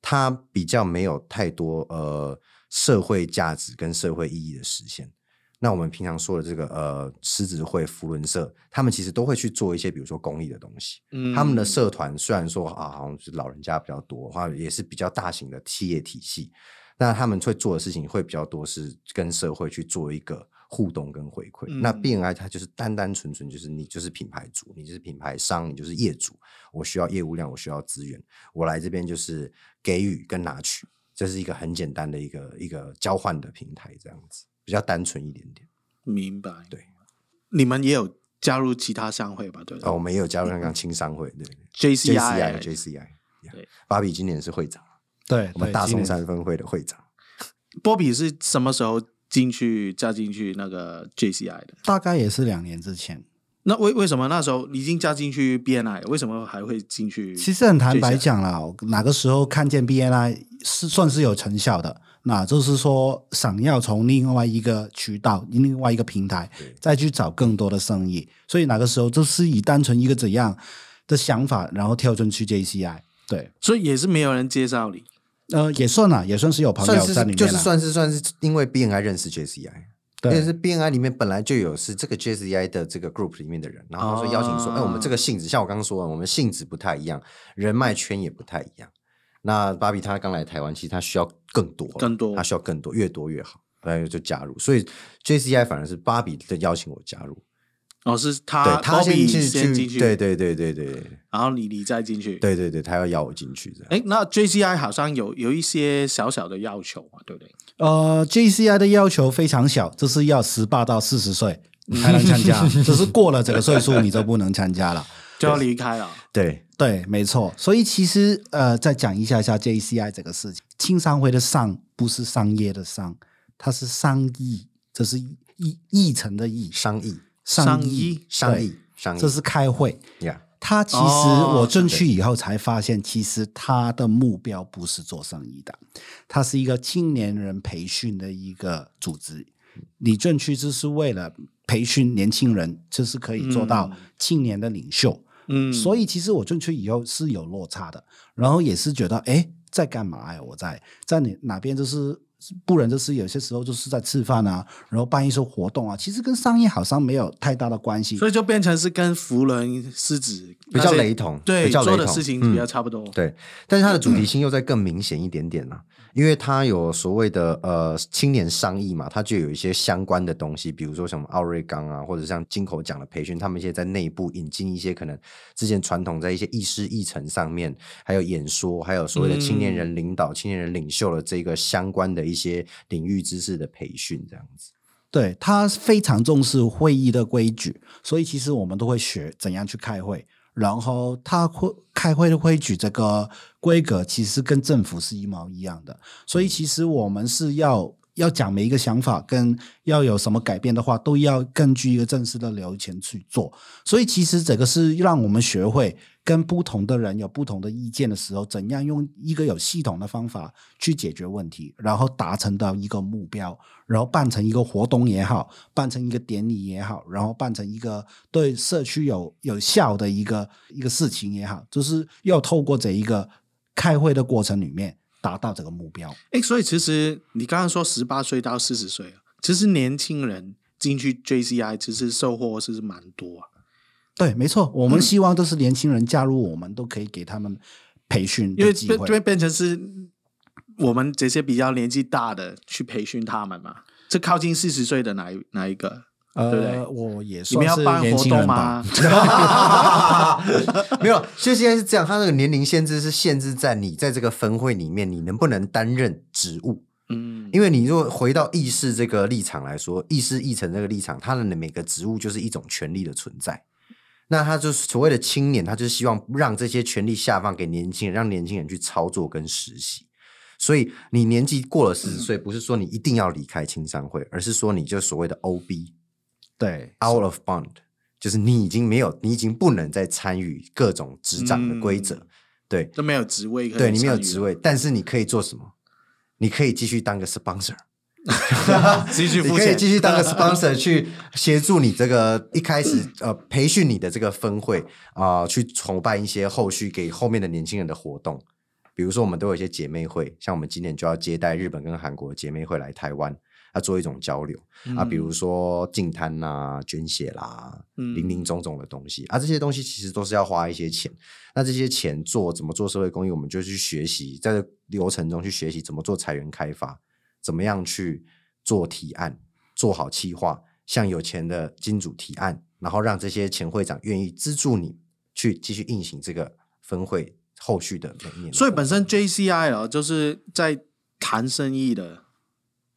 [SPEAKER 3] 它比较没有太多呃社会价值跟社会意义的实现。那我们平常说的这个呃狮子会、福伦社，他们其实都会去做一些，比如说公益的东西。
[SPEAKER 1] 嗯
[SPEAKER 3] 他们的社团虽然说啊，好像是老人家比较多，或者也是比较大型的企业体系，那他们会做的事情会比较多，是跟社会去做一个互动跟回馈。那
[SPEAKER 1] 嗯
[SPEAKER 3] BNI 它就是单单纯纯就是你就是品牌主，你就是品牌商，你就是业主，我需要业务量，我需要资源，我来这边就是给予跟拿取，这是一个很简单的一个一个交换的平台，这样子比较单纯一点点。
[SPEAKER 1] 明白。
[SPEAKER 3] 对，
[SPEAKER 1] 你们也有加入其他商会吧？对
[SPEAKER 3] 哦，我们也有加入香港青商会，对
[SPEAKER 1] ，JCI
[SPEAKER 3] JCI。
[SPEAKER 1] 对
[SPEAKER 3] 芭比今年是会长，
[SPEAKER 2] 对，
[SPEAKER 3] 我们大松山分会的会长。[laughs]
[SPEAKER 1] 波比是什么时候进去加进去那个 JCI 的？
[SPEAKER 2] 大概也是两年之前。
[SPEAKER 1] 那为为什么那时候已经加进去 BNI，为什么还会进去？
[SPEAKER 2] 其实很坦白讲啦，哪个时候看见 BNI 是算是有成效的，那就是说想要从另外一个渠道、另外一个平台再去找更多的生意，所以哪个时候就是以单纯一个怎样的想法，然后跳进去 JCI。对，
[SPEAKER 1] 所以也是没有人介绍你。
[SPEAKER 2] 呃，也算了，也算是有朋友在里面啦
[SPEAKER 3] 就是算是算是因为 BNI 认识 JCI，因
[SPEAKER 2] 对
[SPEAKER 3] 但是 BNI 里面本来就有是这个 JCI 的这个 group 里面的人，然后他说邀请说，
[SPEAKER 1] 哦
[SPEAKER 3] 哎、我们这个性质，像我刚刚说的，我们性质不太一样，人脉圈也不太一样。那芭比她刚来台湾，其实她需要更多，
[SPEAKER 1] 更多
[SPEAKER 3] 她需要更多，越多越好，那就加入。所以 JCI 反而是芭比的邀请我加入，
[SPEAKER 1] 哦，是他
[SPEAKER 3] 对他先
[SPEAKER 1] 进去，
[SPEAKER 3] 对对对对对
[SPEAKER 1] 然后你你再进去。，
[SPEAKER 3] 对对对，他要邀我进去这样。
[SPEAKER 1] 哎，那 JCI 好像有有一些小小的要求嘛，对不对？
[SPEAKER 2] 呃，JCI 的要求非常小，就是要十八到四十岁才能参加，[laughs] 只是过了这个岁数你就不能参加了。[laughs]
[SPEAKER 1] 就要离开了。
[SPEAKER 3] 对，
[SPEAKER 2] 对，没错。所以其实呃，再讲一下下 JCI 这个事情，青商会的商不是商业的商，它是商议，这是议议程的议，
[SPEAKER 3] 商议，
[SPEAKER 1] 商
[SPEAKER 2] 议
[SPEAKER 3] 商议，商议，
[SPEAKER 2] 这是开会。
[SPEAKER 3] 呀
[SPEAKER 2] 他其实
[SPEAKER 1] 哦
[SPEAKER 2] 我进去以后才发现，其实他的目标不是做生意的，他是一个青年人培训的一个组织。你进去就是为了培训年轻人，就是可以做到
[SPEAKER 1] 嗯
[SPEAKER 2] 青年的领袖。
[SPEAKER 1] 嗯，
[SPEAKER 2] 所以其实我进去以后是有落差的，然后也是觉得，哎，在干嘛呀？我在在哪哪边就是。不然就是有些时候就是在吃饭啊，然后办一些活动啊，其实跟商业好像没有太大的关系。
[SPEAKER 1] 所以就变成是跟福伦狮子
[SPEAKER 3] 比较雷同
[SPEAKER 1] 对，
[SPEAKER 3] 比较雷同
[SPEAKER 1] 做的事情
[SPEAKER 3] 嗯
[SPEAKER 1] 比较差不多。
[SPEAKER 3] 对，但是它的主题性又再更明显一点点啦、因为它有所谓的呃青年商议嘛，它就有一些相关的东西，比如说什么奥瑞冈啊，或者像金口奖的培训，他们现在在内部引进一些可能之前传统在一些议事议程上面，还有演说，还有所谓的青年人领导、青年人领袖的这个相关的一一些领域知识的培训，这样子。
[SPEAKER 2] 对他非常重视会议的规矩，所以其实我们都会学怎样去开会，然后他会开会的规矩这个规格其实跟政府是一毛一样的，所以其实我们是要要讲每一个想法跟要有什么改变的话，都要根据一个正式的流程去做。所以其实这个是让我们学会跟不同的人有不同的意见的时候，怎样用一个有系统的方法去解决问题，然后达成到一个目标，然后办成一个活动也好，办成一个典礼也好，然后办成一个对社区有有效的一个一个事情也好，就是要透过这一个开会的过程里面达到这个目标。
[SPEAKER 1] 哎，所以其实你刚刚说十八岁到四十岁，其实年轻人进去 JCI 其实收获是蛮多啊。
[SPEAKER 2] 对，没错，我们希望都是年轻人加入我们，都可以给他们培训
[SPEAKER 1] 因为
[SPEAKER 2] 的机
[SPEAKER 1] 变就会
[SPEAKER 2] 会。
[SPEAKER 1] 变成是我们这些比较年纪大的去培训他们嘛。这靠近四十岁的哪一哪一个？对对
[SPEAKER 2] 呃，我也
[SPEAKER 1] 你们
[SPEAKER 2] 算是
[SPEAKER 1] 要办活
[SPEAKER 2] 年轻人
[SPEAKER 1] 动吗
[SPEAKER 2] 吧。[laughs]
[SPEAKER 3] 没有，就现在是这样，他那个年龄限制是限制在你在这个分会里面，你能不能担任职务。
[SPEAKER 1] 嗯，
[SPEAKER 3] 因为你如果回到议事这个立场来说，议事议程这个立场，他的每个职务就是一种权利的存在。那他就是所谓的青年，他就是希望让这些权力下放给年轻人，让年轻人去操作跟实习。所以你年纪过了四十岁，不是说你一定要离开青商会，而是说你就所谓的 OB
[SPEAKER 2] 对
[SPEAKER 3] ，out of bond，就是你已经没有，你已经不能再参与各种执掌的规则。
[SPEAKER 1] 嗯
[SPEAKER 3] 对，
[SPEAKER 1] 都没有职位
[SPEAKER 3] 对你没有职位，但是你可以做什么？你可以继续当个 sponsor。
[SPEAKER 1] 继续
[SPEAKER 3] 你可以继续当个 sponsor 去协助你这个一开始呃培训你的这个分会啊、去筹办一些后续给后面的年轻人的活动。比如说，我们都有一些姐妹会，像我们今年就要接待日本跟韩国的姐妹会来台湾，要做一种交流、啊，比如说净摊呐、捐血啦，
[SPEAKER 1] 嗯。
[SPEAKER 3] 林林总总的东西。啊，这些东西其实都是要花一些钱。那这些钱做怎么做社会公益，我们就去学习，在这流程中去学习怎么做财源开发，怎么样去做提案，做好企划，向有钱的金主提案，然后让这些前会长愿意资助你去继续运行这个分会后续的每一年。
[SPEAKER 1] 所以本身 JCI 啊，就是在谈生意的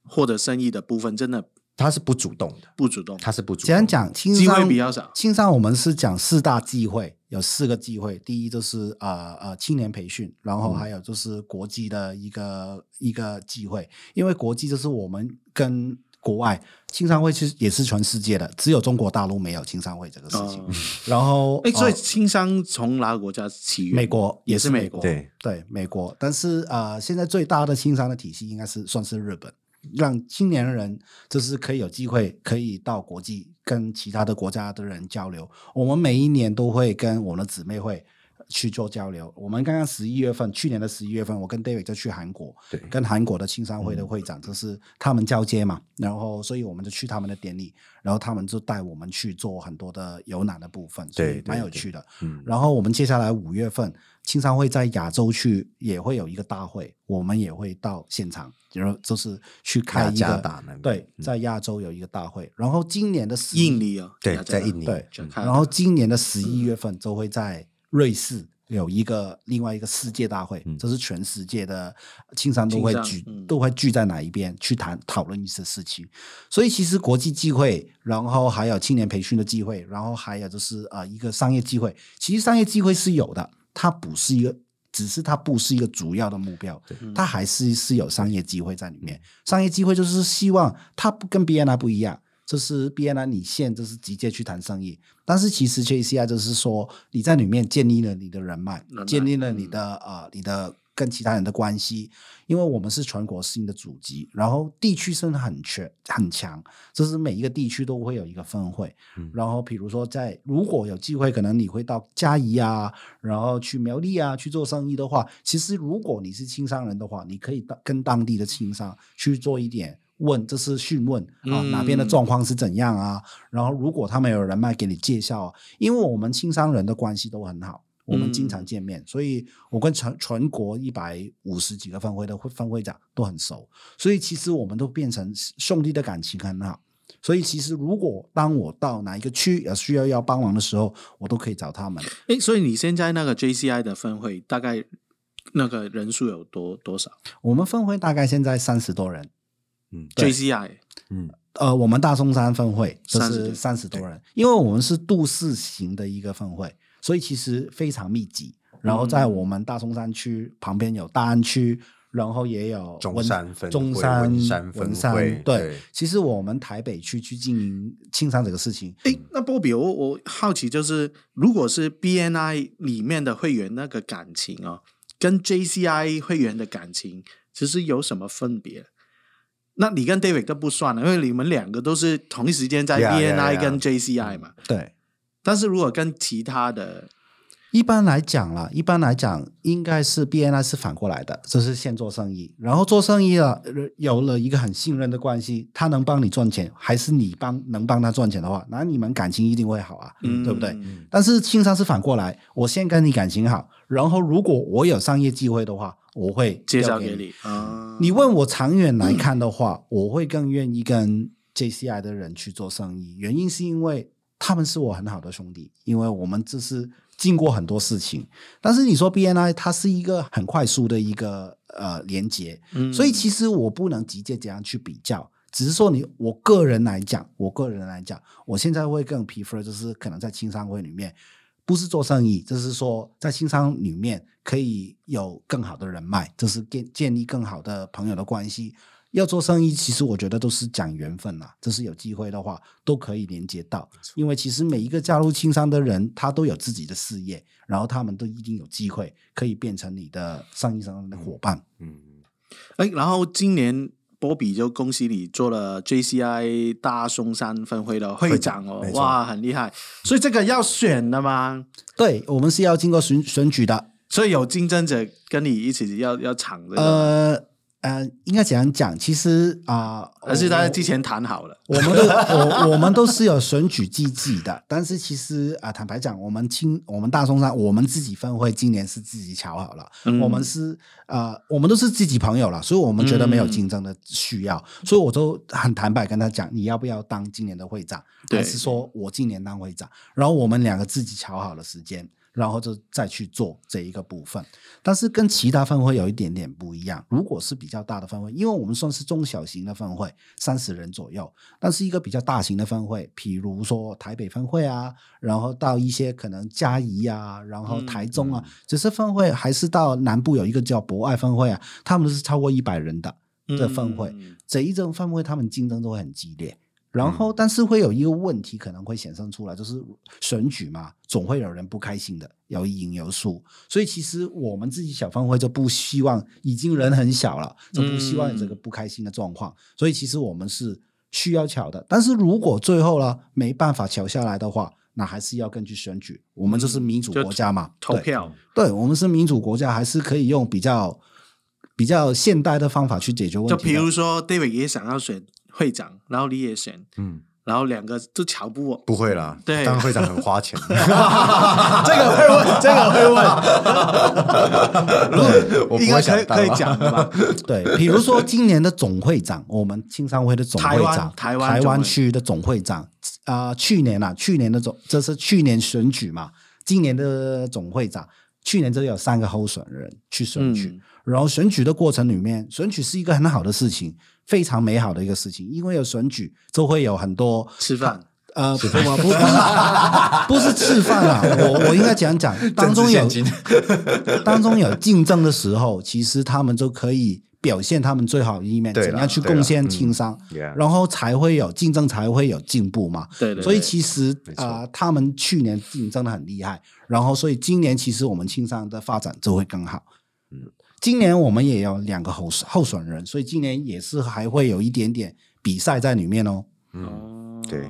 [SPEAKER 1] 或者生意的部分，真的
[SPEAKER 3] 他是不主动的，
[SPEAKER 1] 不主动，
[SPEAKER 3] 他是不主动
[SPEAKER 2] 简单讲，轻
[SPEAKER 1] 机会
[SPEAKER 2] 商
[SPEAKER 1] 比较少。
[SPEAKER 2] 轻商我们是讲四大忌讳，有四个忌讳。第一就是呃呃青年培训，然后还有就是国际的一个、一个忌讳，因为国际就是我们跟国外青商会其实也是全世界的，只有中国大陆没有青商会这个事情。
[SPEAKER 1] 哦
[SPEAKER 2] 然后
[SPEAKER 1] 哎，所以
[SPEAKER 2] 呃
[SPEAKER 1] 轻商从哪个国家起源？
[SPEAKER 2] 美国
[SPEAKER 1] 也是美国
[SPEAKER 2] 是美国，
[SPEAKER 3] 对
[SPEAKER 2] 对，美国。但是呃，现在最大的青商的体系应该是算是日本，让青年人就是可以有机会可以到国际跟其他的国家的人交流。我们每一年都会跟我们的姊妹会去做交流。我们刚刚十一月份，去年的十一月份，我跟 David 就去韩国，
[SPEAKER 3] 对。
[SPEAKER 2] 跟韩国的青商会的会长，就是他们交接嘛，然后所以我们就去他们的典礼，然后他们就带我们去做很多的游览的部分，
[SPEAKER 3] 对
[SPEAKER 2] 蛮有趣的。
[SPEAKER 3] 嗯。
[SPEAKER 2] 然后我们接下来五月份，青商会在亚洲去也会有一个大会，我们也会到现场，然后就是去开一个对，
[SPEAKER 3] 嗯。
[SPEAKER 2] 在亚洲有一个大会。然后今年的十
[SPEAKER 1] 印尼哦，
[SPEAKER 3] 对在印尼
[SPEAKER 2] 对。然后今年的十一月份就会在瑞士有一个另外一个世界大会，
[SPEAKER 3] 嗯
[SPEAKER 2] 这是全世界的青商都会聚、
[SPEAKER 1] 嗯
[SPEAKER 2] 都会聚在哪一边去谈讨论一些事情。所以其实国际机会，然后还有青年培训的机会，然后还有就是呃一个商业机会。其实商业机会是有的，它不是一个。只是它不是一个主要的目标，它还是是有商业机会在里面。商业机会就是希望它不跟 BNI 不一样，就是 BNI 你现就是直接去谈生意，但是其实 JCI 就是说你在里面建立了你的人脉，建立了你的、呃你的跟其他人的关系，因为我们是全国性的组织，然后地区性很全很强，就是每一个地区都会有一个分会，
[SPEAKER 3] 嗯
[SPEAKER 2] 然后比如说在如果有机会，可能你会到嘉义啊，然后去苗栗啊去做生意的话，其实如果你是青商人的话，你可以当跟当地的青商去做一点。问，这是询问啊，
[SPEAKER 1] 嗯
[SPEAKER 2] 哪边的状况是怎样啊？然后如果他们有人脉给你介绍啊，因为我们青商人的关系都很好，我们经常见面，所以我跟全全国一百五十几个分会的分会长都很熟，所以其实我们都变成兄弟的感情很好。所以其实如果当我到哪一个区有需要要帮忙的时候，我都可以找他们。
[SPEAKER 1] 哎，所以你现在那个 JCI 的分会大概那个人数有多多少
[SPEAKER 2] 我们分会大概现在三十多人，
[SPEAKER 3] 嗯
[SPEAKER 1] ？JCI
[SPEAKER 3] 嗯
[SPEAKER 2] 呃，我们大松山分会就
[SPEAKER 1] 30
[SPEAKER 2] 是
[SPEAKER 1] 多
[SPEAKER 2] 三十多人，因为我们是都市型的一个分会，所以其实非常密集。然后在我们大松山区旁边有大安区，然后也有
[SPEAKER 3] 中山分
[SPEAKER 2] 中山、
[SPEAKER 3] 文山分会
[SPEAKER 2] 对
[SPEAKER 3] 对，
[SPEAKER 2] 其实我们台北区去经营庆商这个事情，
[SPEAKER 1] 诶，那波比，我我好奇就是，如果是 BNI 里面的会员那个感情哦，跟 JCI 会员的感情，其实有什么分别？那你跟 David 都不算了，因为你们两个都是同一时间在 BNI. 跟 JCI 嘛。
[SPEAKER 2] 对。
[SPEAKER 1] 但是如果跟其他的，
[SPEAKER 2] 一般来讲啦，一般来讲应该是 BNI 是反过来的，就是先做生意，然后做生意了，呃有了一个很信任的关系，他能帮你赚钱，还是你帮能帮他赚钱的话，那你们感情一定会好啊，
[SPEAKER 1] 嗯
[SPEAKER 2] 对不对？但是轻商是反过来，我先跟你感情好，然后如果我有商业机会的话，我会
[SPEAKER 1] 介绍给你。啊，
[SPEAKER 2] 你问我长远来看的话，我会更愿意跟 JCI 的人去做生意，原因是因为他们是我很好的兄弟，因为我们这是经过很多事情。但是你说 BNI 它是一个很快速的一个呃连接，
[SPEAKER 1] 嗯。
[SPEAKER 2] 所以其实我不能直接这样去比较。只是说你，我个人来讲，我个人来讲，我现在会更 prefer 就是可能在青商会里面，不是做生意，就是说在新商里面可以有更好的人脉，就是建建立更好的朋友的关系。要做生意，其实我觉得都是讲缘分啦。就是有机会的话，都可以连接到。因为其实每一个加入青商的人，他都有自己的事业，然后他们都一定有机会可以变成你的生意上的伙伴。
[SPEAKER 3] 嗯，
[SPEAKER 1] 哎，然后今年波比就恭喜你做了 JCI 大松山分会的会长哦哇，很厉害。所以这个要选的吗？
[SPEAKER 2] 对我们是要经过选选举的。
[SPEAKER 1] 所以有竞争者跟你一起要要抢这个，
[SPEAKER 2] 呃呃，应该怎样讲？其实啊，
[SPEAKER 1] 还是大家之前谈好了？
[SPEAKER 2] 我们都我我们都是有选举机制的，但是其实啊，坦白讲，我们青我们大松山我们自己分会今年是自己瞧好了，
[SPEAKER 1] 嗯
[SPEAKER 2] 我们是呃我们都是自己朋友了，所以我们觉得没有
[SPEAKER 1] 嗯
[SPEAKER 2] 竞争的需要，所以我都很坦白跟他讲，你要不要当今年的会长，
[SPEAKER 1] 对
[SPEAKER 2] 还是说我今年当会长？然后我们两个自己瞧好了时间。然后就再去做这一个部分，但是跟其他分会有一点点不一样。如果是比较大的分会，因为我们算是中小型的分会，三十人左右，但是一个比较大型的分会，比如说台北分会啊，然后到一些可能嘉义啊，然后台中啊，只是分会，还是到南部有一个叫博爱分会啊，他们是超过一百人的的分会，
[SPEAKER 1] 嗯
[SPEAKER 2] 这一种分会他们竞争都会很激烈。然后，但是会有一个问题可能会显生出来，就是选举嘛，总会有人不开心的，有赢有输。所以其实我们自己小分会就不希望，已经人很小了，就不希望有这个不开心的状况。所以其实我们是需要巧的，但是如果最后呢没办法巧下来的话，那还是要根据选举。我们就是民主国家嘛，
[SPEAKER 1] 投票，
[SPEAKER 2] 对，我们是民主国家，还是可以用比较比较现代的方法去解决问题
[SPEAKER 1] 就。比如说 David 也想要选会长，然后你也选，
[SPEAKER 3] 嗯，
[SPEAKER 1] 然后两个都瞧不我。
[SPEAKER 3] 不会啦，
[SPEAKER 1] 对。
[SPEAKER 3] 当会长很花钱，[laughs]
[SPEAKER 1] 这个会问，这个会问，[laughs]
[SPEAKER 3] 我不
[SPEAKER 1] 应该可以可以讲的吧？[laughs]
[SPEAKER 2] 对，比如说今年的总会长，我们青商会的总会长，
[SPEAKER 1] 台湾台湾
[SPEAKER 2] 区的总会长，啊、去年啊，去年的总，这是去年选举嘛，今年的总会长，去年这有三个候选人去选举，
[SPEAKER 1] 嗯。
[SPEAKER 2] 然后选举的过程里面，选举是一个很好的事情，非常美好的一个事情，因为有选举就会有很多
[SPEAKER 1] 吃饭，
[SPEAKER 2] 呃，不不不不是不是吃饭啊，我我应该讲讲，[laughs] 当中有 [laughs] 当中有竞争的时候，其实他们就可以表现他们最好的一面，怎样去贡献
[SPEAKER 3] 嗯
[SPEAKER 2] 情商然后才会有竞争，才会有进步嘛。
[SPEAKER 1] 对对，
[SPEAKER 2] 所以其实啊、他们去年竞争的很厉害，然后所以今年其实我们青商的发展就会更好。
[SPEAKER 3] 嗯
[SPEAKER 2] 今年我们也有两个候候选人，所以今年也是还会有一点点比赛在里面哦。
[SPEAKER 3] 嗯
[SPEAKER 1] 哦，
[SPEAKER 3] 对。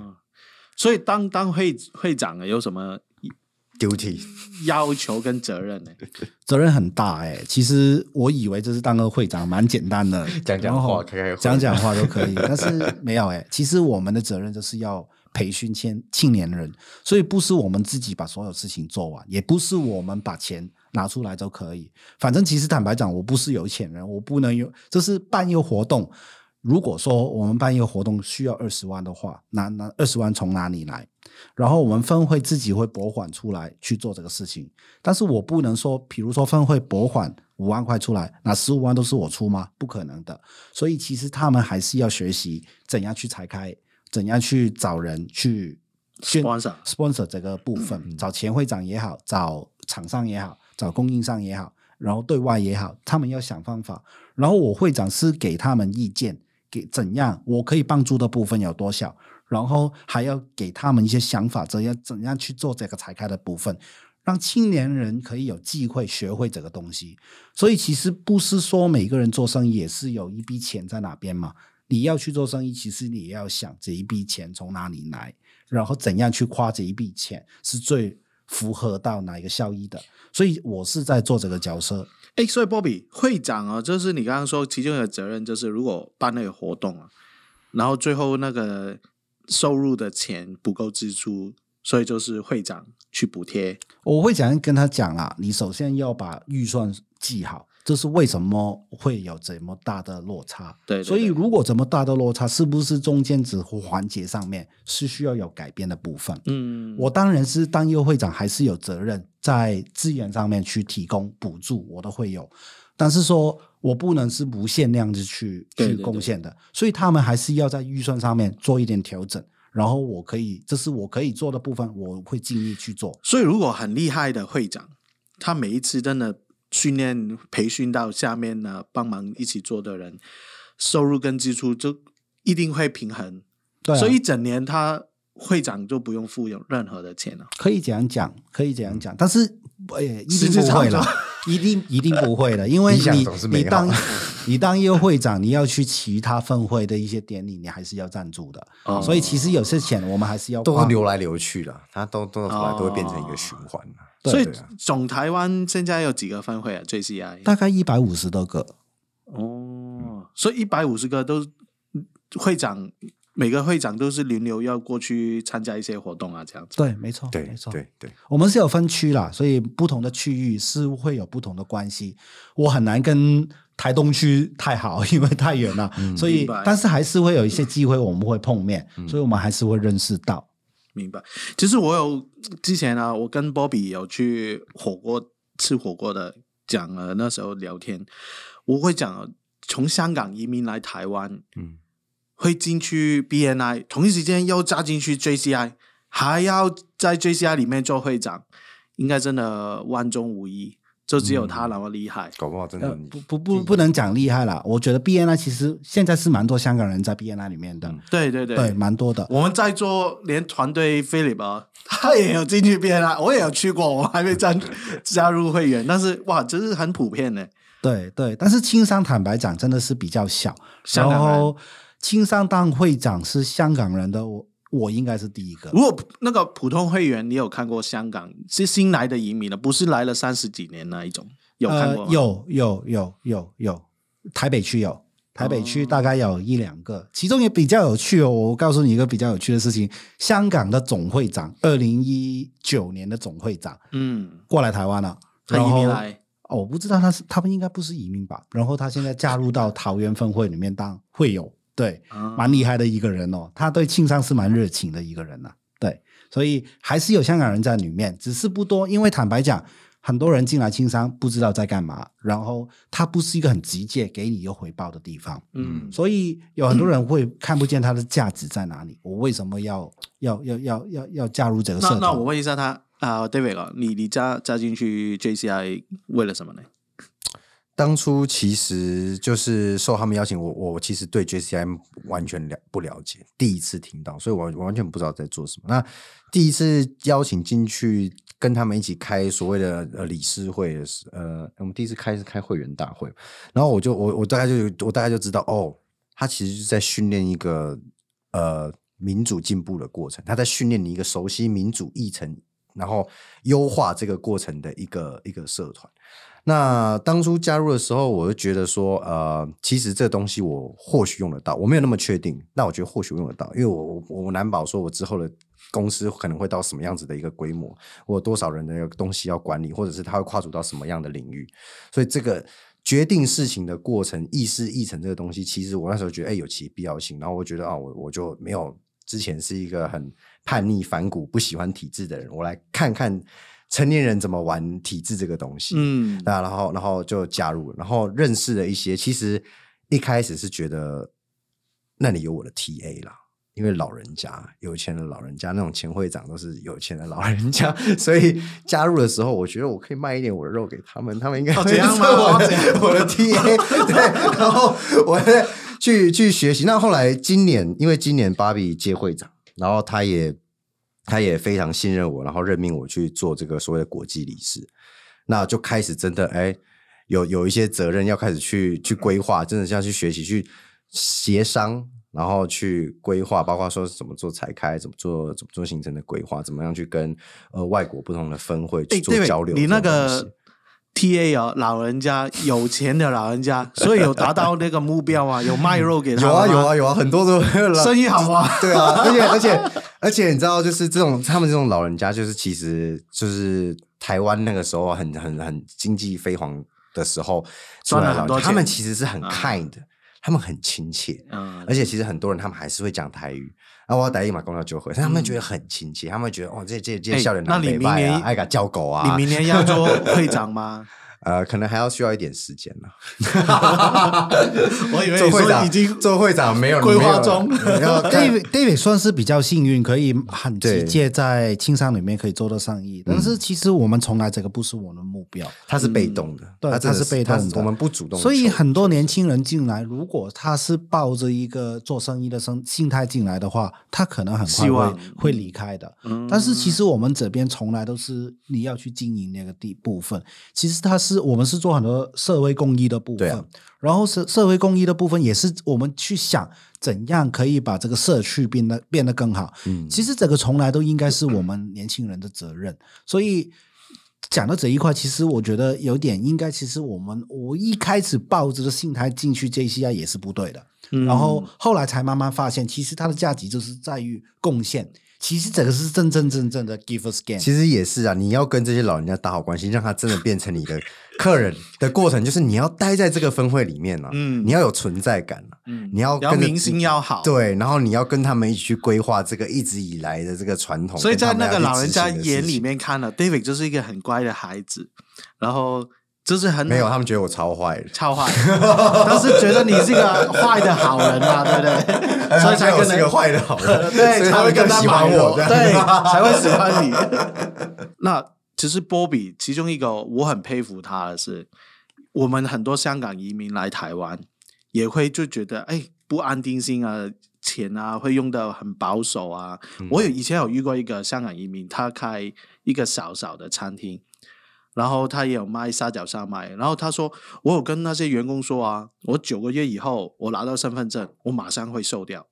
[SPEAKER 1] 所以当当会会长有什么，[laughs]
[SPEAKER 3] duty，
[SPEAKER 1] 要求跟责任呢？[laughs]
[SPEAKER 2] 责任很大哎、其实我以为这是当个会长蛮简单的，[laughs]
[SPEAKER 3] 讲讲话开开
[SPEAKER 2] 讲讲话都可以，但是没有哎、其实我们的责任就是要培训青青年人，所以不是我们自己把所有事情做完，也不是我们把钱拿出来都可以。反正其实坦白讲，我不是有钱人，我不能有，就是办一个活动。如果说我们办一个活动需要二十万的话，那那二十万从哪里来？然后我们分会自己会拨款出来去做这个事情，但是我不能说，比如说分会拨款五万块出来，那十五万都是我出吗？不可能的。所以其实他们还是要学习怎样去拆开，怎样去找人去宣
[SPEAKER 1] Sponsor
[SPEAKER 2] sponsor 这个部分，找前会长也好，找厂商也好，找供应商也好，然后对外也好，他们要想方法。然后我会长是给他们意见，给怎样我可以帮助的部分有多少，然后还要给他们一些想法，怎样怎样去做这个拆开的部分，让青年人可以有机会学会这个东西。所以其实不是说每个人做生意也是有一笔钱在哪边嘛。你要去做生意，其实你要想这一笔钱从哪里来，然后怎样去花这一笔钱是最符合到哪一个效益的。所以我是在做这个角色。
[SPEAKER 1] 哎，所以 Bobby 会长啊，就是你刚刚说其中一个责任就是，如果办那个活动啊，然后最后那个收入的钱不够支出，所以就是会长去补贴。
[SPEAKER 2] 我会讲跟他讲啊，你首先要把预算记好，这是为什么会有这么大的落差。
[SPEAKER 1] 对对
[SPEAKER 2] 所以如果这么大的落差，是不是中间值或环节上面是需要有改变的部分？
[SPEAKER 1] 嗯，
[SPEAKER 2] 我当然是当优会长，还是有责任在资源上面去提供补助我都会有，但是说我不能是无限量的去去贡献的，所以他们还是要在预算上面做一点调整。然后我可以，这是我可以做的部分，我会尽力去做。
[SPEAKER 1] 所以如果很厉害的会长，他每一次真的训练培训到下面呢，帮忙一起做的人，收入跟支出就一定会平衡。
[SPEAKER 2] 对啊、
[SPEAKER 1] 所以一整年他会长就不用付有任何的钱了。
[SPEAKER 2] 可以这样讲，可以这样讲，但是呃，一
[SPEAKER 1] 实
[SPEAKER 2] 定不会了。一定一定不会的，[laughs] 因为你你当你当一个会长，你要去其他分会的一些典礼，你还是要赞助的，
[SPEAKER 1] 哦。
[SPEAKER 2] 所以其实有些钱我们还是要
[SPEAKER 3] 都流来流去的，它都都到头来都会变成一个循环的。
[SPEAKER 2] 对
[SPEAKER 1] 所以总台湾现在有几个分会啊？JCI
[SPEAKER 2] 大概一百五十多个，
[SPEAKER 1] 哦，所以一百五十个都会长，每个会长都是轮流要过去参加一些活动啊，这样子。
[SPEAKER 2] 对，没错，
[SPEAKER 3] 对
[SPEAKER 2] 没错，
[SPEAKER 3] 对对，
[SPEAKER 2] 我们是有分区啦，所以不同的区域是会有不同的关系。我很难跟台东区太好，[laughs] 因为太远了，所以但是还是会有一些机会我们会碰面，所以我们还是会认识到。
[SPEAKER 1] 明白。其实我有之前啊，我跟 Bobby 有去火锅吃火锅的，讲了那时候聊天，我会讲啊从香港移民来台湾，
[SPEAKER 3] 嗯，
[SPEAKER 1] 会进去 BNI，同一时间又加进去 JCI，还要在 JCI 里面做会长，应该真的万中无一，就只有他那么厉害。
[SPEAKER 3] 搞不好真
[SPEAKER 2] 呃
[SPEAKER 3] 的，
[SPEAKER 2] 不不不不能讲厉害了，我觉得 BNI 其实现在是蛮多香港人在 BNI 里面的，
[SPEAKER 3] 嗯。
[SPEAKER 1] 对对对，
[SPEAKER 2] 对，蛮多的。
[SPEAKER 1] 我们在座连团队 Philip 啊，[laughs] 他也有进去 BNI，我也有去过，我还没加加入会员，但是 [laughs] 哇，这是很普遍呢。
[SPEAKER 2] 对对，但是青商坦白讲真的是比较小，然后青商当会长是香港人的，我我应该是第一个。
[SPEAKER 1] 如果那个普通会员，你有看过香港是新来的移民的，不是来了三十几年那一种，有看过
[SPEAKER 2] 有有有有有，台北区有，台北区大概有一两个，其中也比较有趣哦。我告诉你一个比较有趣的事情，香港的总会长，二零一九年的总会长
[SPEAKER 1] 嗯，
[SPEAKER 2] 过来台湾了，
[SPEAKER 1] 他移民来，
[SPEAKER 2] 哦，我不知道他是他们应该不是移民吧？然后他现在加入到桃园分会里面当会友，对，
[SPEAKER 1] 啊
[SPEAKER 2] 蛮厉害的一个人哦。他对庆商是蛮热情的一个人呐、对，所以还是有香港人在里面，只是不多。因为坦白讲，很多人进来庆商不知道在干嘛，然后他不是一个很直接给你有回报的地方，
[SPEAKER 1] 嗯，
[SPEAKER 2] 所以有很多人会看不见它的价值在哪里。我为什么要要要要要要加入这个社团？
[SPEAKER 1] 那那我问一下他啊、d a v i d 啊，你你加加进去 JCI 为了什么呢？
[SPEAKER 3] 当初其实就是受他们邀请，我我其实对 JCM 完全了不了解，第一次听到，所以我完全不知道在做什么。那第一次邀请进去跟他们一起开所谓的呃理事会的时，呃，我们第一次开是开会员大会，然后我就我我大概就我大概就知道哦，他其实是在训练一个呃民主进步的过程，他在训练你一个熟悉民主议程，然后优化这个过程的一个一个社团。那当初加入的时候，我就觉得说，呃，其实这东西我或许用得到，我没有那么确定，那我觉得或许用得到，因为我我我难保说我之后的公司可能会到什么样子的一个规模，我有多少人的东西要管理，或者是它会跨足到什么样的领域，所以这个决定事情的过程、议事议程这个东西，其实我那时候觉得，哎、有其必要性，然后我觉得啊，我我就没有之前是一个很叛逆、反骨、不喜欢体制的人，我来看看成年人怎么玩体制这个东西，
[SPEAKER 1] 嗯，
[SPEAKER 3] 对啊，然后然后就加入，然后认识了一些。其实一开始是觉得那里有我的 TA 啦，因为老人家有钱的老人家，那种前会长都是有钱的老人家，[laughs] 所以加入的时候，我觉得我可以卖一点我的肉给他们，他们应该会
[SPEAKER 1] 哦 [laughs] 这样吗
[SPEAKER 3] 是我的
[SPEAKER 1] 哦 [laughs]
[SPEAKER 3] 我的 TA，对，然后我在去去学习。那后来今年，因为今年芭比接会长，然后他也他也非常信任我，然后任命我去做这个所谓的国际理事，那就开始真的哎，有有一些责任要开始去去规划，真的是要去学习去协商。然后去规划，包括说怎么做财开，怎么做怎么做行程的规划，怎么样去跟呃外国不同的分会去做交流。
[SPEAKER 1] 你那个 T A 啊，老人家有钱的老人家，所以有达到那个目标啊，有卖肉给他
[SPEAKER 3] 有啊有啊有啊，很多都
[SPEAKER 1] 生意好啊？
[SPEAKER 3] 对啊，而且而且而且你知道，就是这种他们这种老人家，就是其实就是台湾那个时候很很很经济飞黄的时候
[SPEAKER 1] 赚了很多钱
[SPEAKER 3] 他们其实是很
[SPEAKER 1] 啊
[SPEAKER 3] kind 的，他们很亲切。
[SPEAKER 1] 嗯，
[SPEAKER 3] 而且其实很多人他们还是会讲台语，[laughs] 啊，我要台语嘛，公交就会，但他们觉得很亲切，他们觉得哦，这这这
[SPEAKER 1] 哎
[SPEAKER 3] 笑脸
[SPEAKER 1] 那你明年
[SPEAKER 3] 啊，爱敢叫狗啊，
[SPEAKER 1] 你明年要做会长吗？
[SPEAKER 3] 呃，可能还要需要一点时间呢。
[SPEAKER 1] 我以为你 [laughs]
[SPEAKER 3] 做会长
[SPEAKER 1] 说已经
[SPEAKER 3] 做会长没有
[SPEAKER 1] 规划中
[SPEAKER 3] 然后
[SPEAKER 2] David David 算是比较幸运，可以很
[SPEAKER 3] 对
[SPEAKER 2] 直接在青商里面可以做到上亿。但是其实我们从来这个不是我们的目标，
[SPEAKER 3] 他是被动的，
[SPEAKER 2] 对
[SPEAKER 3] 他
[SPEAKER 2] 他是被动的
[SPEAKER 3] 我们不主动，
[SPEAKER 2] 所以很多年轻人进来，如果他是抱着一个做生意的生心态进来的话，他可能很快会
[SPEAKER 1] 希望
[SPEAKER 2] 会离开的。
[SPEAKER 1] 嗯
[SPEAKER 2] 但是其实我们这边从来都是你要去经营那个地部分，其实他是我们是做很多社会公益的部分，
[SPEAKER 3] 啊
[SPEAKER 2] 然后社社会公益的部分也是我们去想怎样可以把这个社区变得变得更好。
[SPEAKER 3] 嗯
[SPEAKER 2] 其实这个从来都应该是我们年轻人的责任，所以。讲到这一块，其实我觉得有点应该，其实我们我一开始抱着的心态进去 JCI 也是不对的，
[SPEAKER 1] 嗯
[SPEAKER 2] 然后后来才慢慢发现，其实它的价值就是在于贡献。其实这个是真真正正的 give us gain。
[SPEAKER 3] 其实也是啊，你要跟这些老人家打好关系，让他真的变成你的客人的过程，就是你要待在这个分会里面啊，
[SPEAKER 1] 嗯。
[SPEAKER 3] 你要有存在感啊，
[SPEAKER 1] 嗯。
[SPEAKER 3] 你要跟
[SPEAKER 1] 明星要好，
[SPEAKER 3] 对，然后你要跟他们一起去规划这个一直以来的这个传统，
[SPEAKER 1] 所以在那个老人家眼里，面看了，David 就是一个很乖的孩子，然后就是很
[SPEAKER 3] 没有，他们觉得我超坏的，
[SPEAKER 1] 超坏，[laughs] 但是觉得你是一个坏的好人嘛，[laughs] 对不对？所以才跟人
[SPEAKER 3] 我是个坏的好人，[laughs]
[SPEAKER 1] 对，才会跟他
[SPEAKER 3] 们更喜欢我，
[SPEAKER 1] 对，才会喜欢你。那其实波比其中一个我很佩服他的是，我们很多香港移民来台湾，也会就觉得哎不安定性啊，钱啊会用的很保守啊。我有以前有遇过一个香港移民，他开一个小小的餐厅。然后他也有卖沙角沙麦，然后他说：“我有跟那些员工说啊，我九个月以后我拿到身份证，我马上会收掉，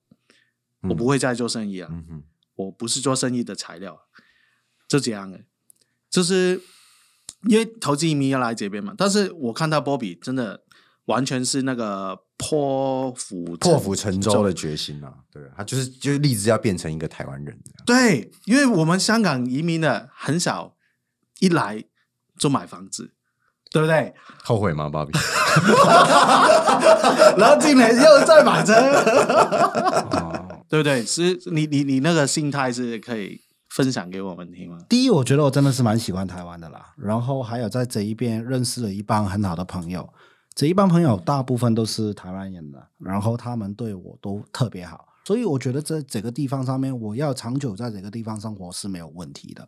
[SPEAKER 1] 我不会再做生意了。我不是做生意的材料，就这样的，就是因为投资移民要来这边嘛。但是我看到波比真的完全是那个破釜
[SPEAKER 3] 破釜沉舟的决心啊，对，他就是就是立志要变成一个台湾人
[SPEAKER 1] 对，因为我们香港移民的很少一来就买房子，对不对？
[SPEAKER 3] 后悔吗，芭比？[laughs]
[SPEAKER 1] 然后今年又再买车，
[SPEAKER 2] 哦
[SPEAKER 1] 对不对？是你你你那个心态是可以分享给我们听吗？
[SPEAKER 2] 第一，我觉得我真的是蛮喜欢台湾的啦。然后还有在这一边认识了一帮很好的朋友，这一帮朋友大部分都是台湾人的，然后他们对我都特别好，所以我觉得在这个地方上面，我要长久在这个地方生活是没有问题的。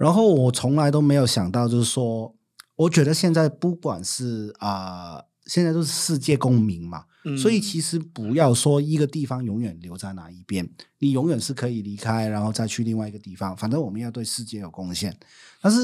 [SPEAKER 2] 然后我从来都没有想到，就是说，我觉得现在不管是啊、呃现在都是世界公民嘛，
[SPEAKER 1] 嗯
[SPEAKER 2] 所以其实不要说一个地方永远留在哪一边，你永远是可以离开，然后再去另外一个地方。反正我们要对世界有贡献。但是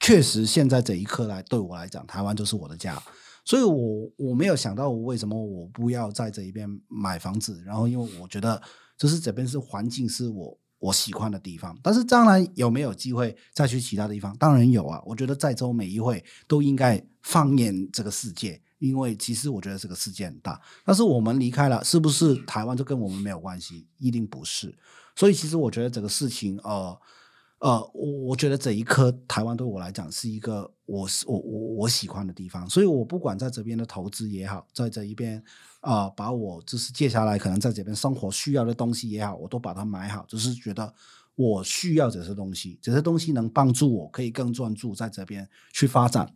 [SPEAKER 2] 确实，现在这一刻来对我来讲，台湾就是我的家。所以我我没有想到我为什么我不要在这一边买房子，然后因为我觉得就是这边是环境是我我喜欢的地方。但是当然有没有机会再去其他地方？当然有啊！我觉得在州每一位都应该放眼这个世界，因为其实我觉得这个世界很大。但是我们离开了，是不是台湾就跟我们没有关系？一定不是。所以其实我觉得这个事情，呃呃，我我觉得这一刻台湾对我来讲是一个我我我我喜欢的地方，所以我不管在这边的投资也好，在这一边啊、呃把我就是接下来可能在这边生活需要的东西也好，我都把它买好，就是觉得我需要这些东西，这些东西能帮助我可以更专注在这边去发展。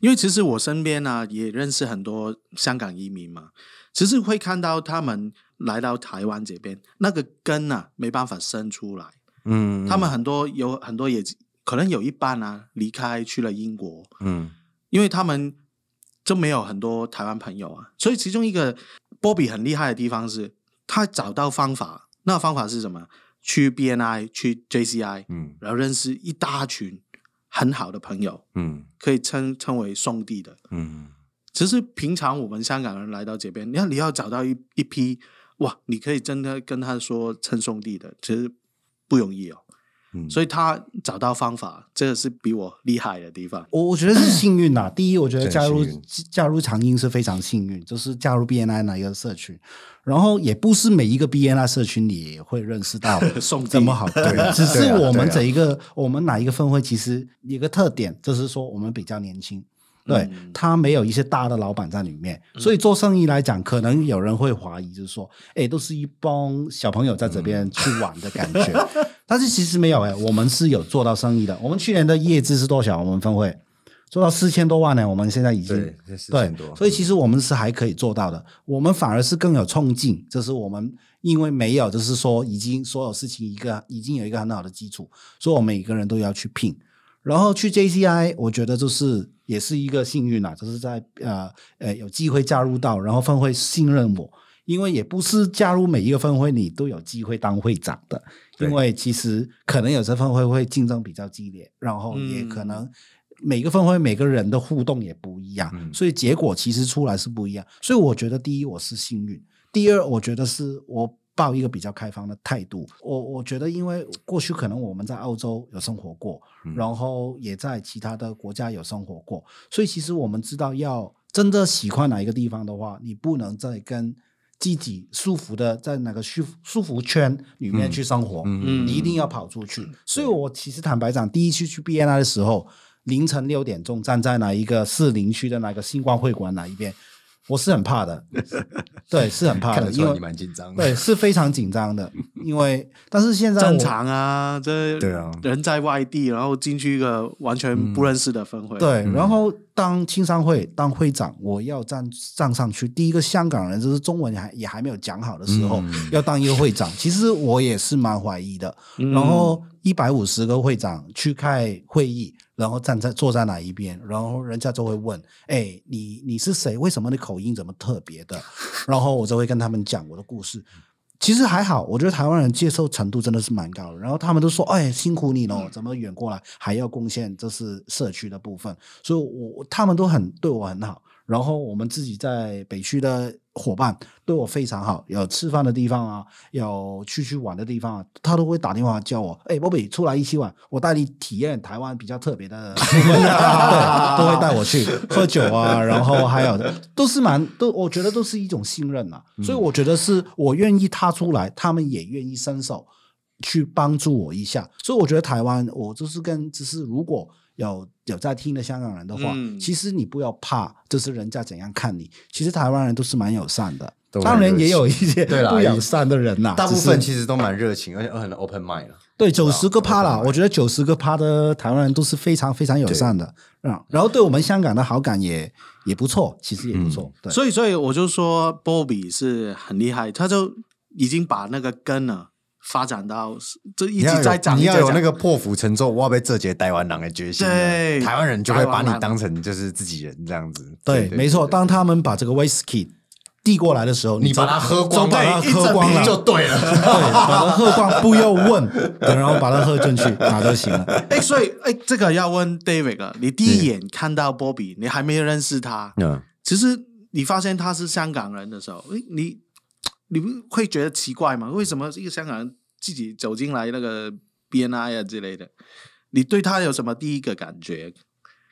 [SPEAKER 1] 因为其实我身边呢、也认识很多香港移民嘛，其实会看到他们来到台湾这边，那个根呢、没办法生出来，
[SPEAKER 3] 嗯，
[SPEAKER 1] 他们很多有很多也可能有一半啊离开去了英国，
[SPEAKER 3] 嗯。
[SPEAKER 1] 因为他们就没有很多台湾朋友啊，所以其中一个波比很厉害的地方是，他找到方法，那个方法是什么？去 BNI，去 JCI，
[SPEAKER 3] 嗯
[SPEAKER 1] 然后认识一大群很好的朋友，
[SPEAKER 3] 嗯
[SPEAKER 1] 可以称称为兄弟的。
[SPEAKER 3] 嗯
[SPEAKER 1] 只是平常我们香港人来到这边，你要你要找到一一批哇，你可以真的跟他说称兄弟的，其实不容易哦。
[SPEAKER 3] 嗯，
[SPEAKER 1] 所以他找到方法，这个是比我厉害的地方。
[SPEAKER 2] 我我觉得是幸运呐。[coughs] 第一，我觉得加入加入长英是非常幸运，就是加入 BNI 那一个社群，然后也不是每一个 BNI 社群里也会认识到 [laughs]
[SPEAKER 1] 送
[SPEAKER 2] 这么好对，只是我们这一个我们哪一个分会其实一个特点，就是说我们比较年轻。对
[SPEAKER 1] 嗯
[SPEAKER 2] 他没有一些大的老板在里面，所以做生意来讲，可能有人会怀疑，就是说，哎，都是一帮小朋友在这边去玩的感觉。[laughs] 但是其实没有哎，我们是有做到生意的。我们去年的业绩是多少？我们分会做到四千多万呢。我们现在已经
[SPEAKER 3] 对
[SPEAKER 2] 对所以其实我们是还可以做到的。我们反而是更有冲劲，就是我们因为没有，就是说已经所有事情一个已经有一个很好的基础，所以我们每个人都要去拼。然后去 JCI，我觉得就是也是一个幸运啦，就是在呃呃有机会加入到，然后分会信任我，因为也不是加入每一个分会你都有机会当会长的，因为其实可能有些分会会竞争比较激烈，然后也可能
[SPEAKER 1] 嗯
[SPEAKER 2] 每个分会每个人的互动也不一样，
[SPEAKER 3] 嗯
[SPEAKER 2] 所以结果其实出来是不一样。所以我觉得第一我是幸运，第二我觉得是我抱一个比较开放的态度。我我觉得因为过去可能我们在澳洲有生活过，
[SPEAKER 3] 嗯
[SPEAKER 2] 然后也在其他的国家有生活过，所以其实我们知道要真的喜欢哪一个地方的话，你不能再跟自己舒服的在哪个舒舒服圈里面去生活，
[SPEAKER 3] 嗯
[SPEAKER 2] 你一定要跑出去。所以我其实坦白讲，第一次去 BNI 的时候，凌晨六点钟站在哪一个士林区的那个星光会馆哪一边，我是很怕的，[laughs] 对，是很怕的，因为
[SPEAKER 3] 你蛮紧张的。
[SPEAKER 2] 对是非常紧张的，[laughs] 因为但是现在
[SPEAKER 1] 正常啊，这
[SPEAKER 3] 对啊
[SPEAKER 1] 人在外地，然后进去一个完全不认识的分会，，
[SPEAKER 2] 对，然后当青商会当会长，我要站站上去，第一个香港人就是中文还也还没有讲好的时候，
[SPEAKER 3] 嗯
[SPEAKER 2] 要当一个会长，其实我也是蛮怀疑的。
[SPEAKER 1] 嗯
[SPEAKER 2] 然后一百五十个会长去开会议，然后站在坐在哪一边，然后人家就会问：“哎，你你是谁？为什么你口音怎么特别的？” [laughs] 然后我就会跟他们讲我的故事。其实还好，我觉得台湾人接受程度真的是蛮高的。然后他们都说：“哎，辛苦你了，怎么远过来还要贡献这是社区的部分。”所以我他们都很对我很好。然后我们自己在北区的伙伴对我非常好，有吃饭的地方啊，有去去玩的地方啊，他都会打电话叫我，哎、波比出来一起玩，我带你体验台湾比较特别的，[laughs] 对，都会带我去喝酒啊，然后还有都是蛮都，我觉得都是一种信任呐、所以我觉得是我愿意踏出来，他们也愿意伸手去帮助我一下，所以我觉得台湾，我就是跟只是如果有有在听的香港人的话，
[SPEAKER 1] 嗯。
[SPEAKER 2] 其实你不要怕，就是人家怎样看你，其实台湾人都是蛮友善的，当然也有一些不友善的人呐、
[SPEAKER 3] 大部分其实都蛮热情，而且很 open mind 了。
[SPEAKER 2] 对九十个趴啦，我觉得九十个趴的台湾人都是非常非常友善的，嗯，然后对我们香港的好感也也不错，其实也不错，对，
[SPEAKER 1] 所以所以我就说波比是很厉害，他就已经把那个根呢发展到这一直在涨，
[SPEAKER 3] 你要有那个破釜沉舟，我要被这节台湾人的决心。
[SPEAKER 1] 对
[SPEAKER 3] 台湾人就会把你当成就是自己人这样子。
[SPEAKER 2] 对，没错。当他们把这个 whisky 递过来的时候，
[SPEAKER 3] 你把它喝光，
[SPEAKER 2] 把它喝光了，
[SPEAKER 3] 就对了。
[SPEAKER 2] 对，[laughs] 把它喝光，不要问，然后把它喝进去，那就行了。[laughs]
[SPEAKER 1] 哎，所以哎，这个要问 David 了。你第一眼看到波比，你还没认识他，
[SPEAKER 3] 嗯，
[SPEAKER 1] 其实你发现他是香港人的时候，哎，你你不会觉得奇怪吗？为什么一个香港人自己走进来那个 BNI 啊之类的？你对他有什么第一个感觉？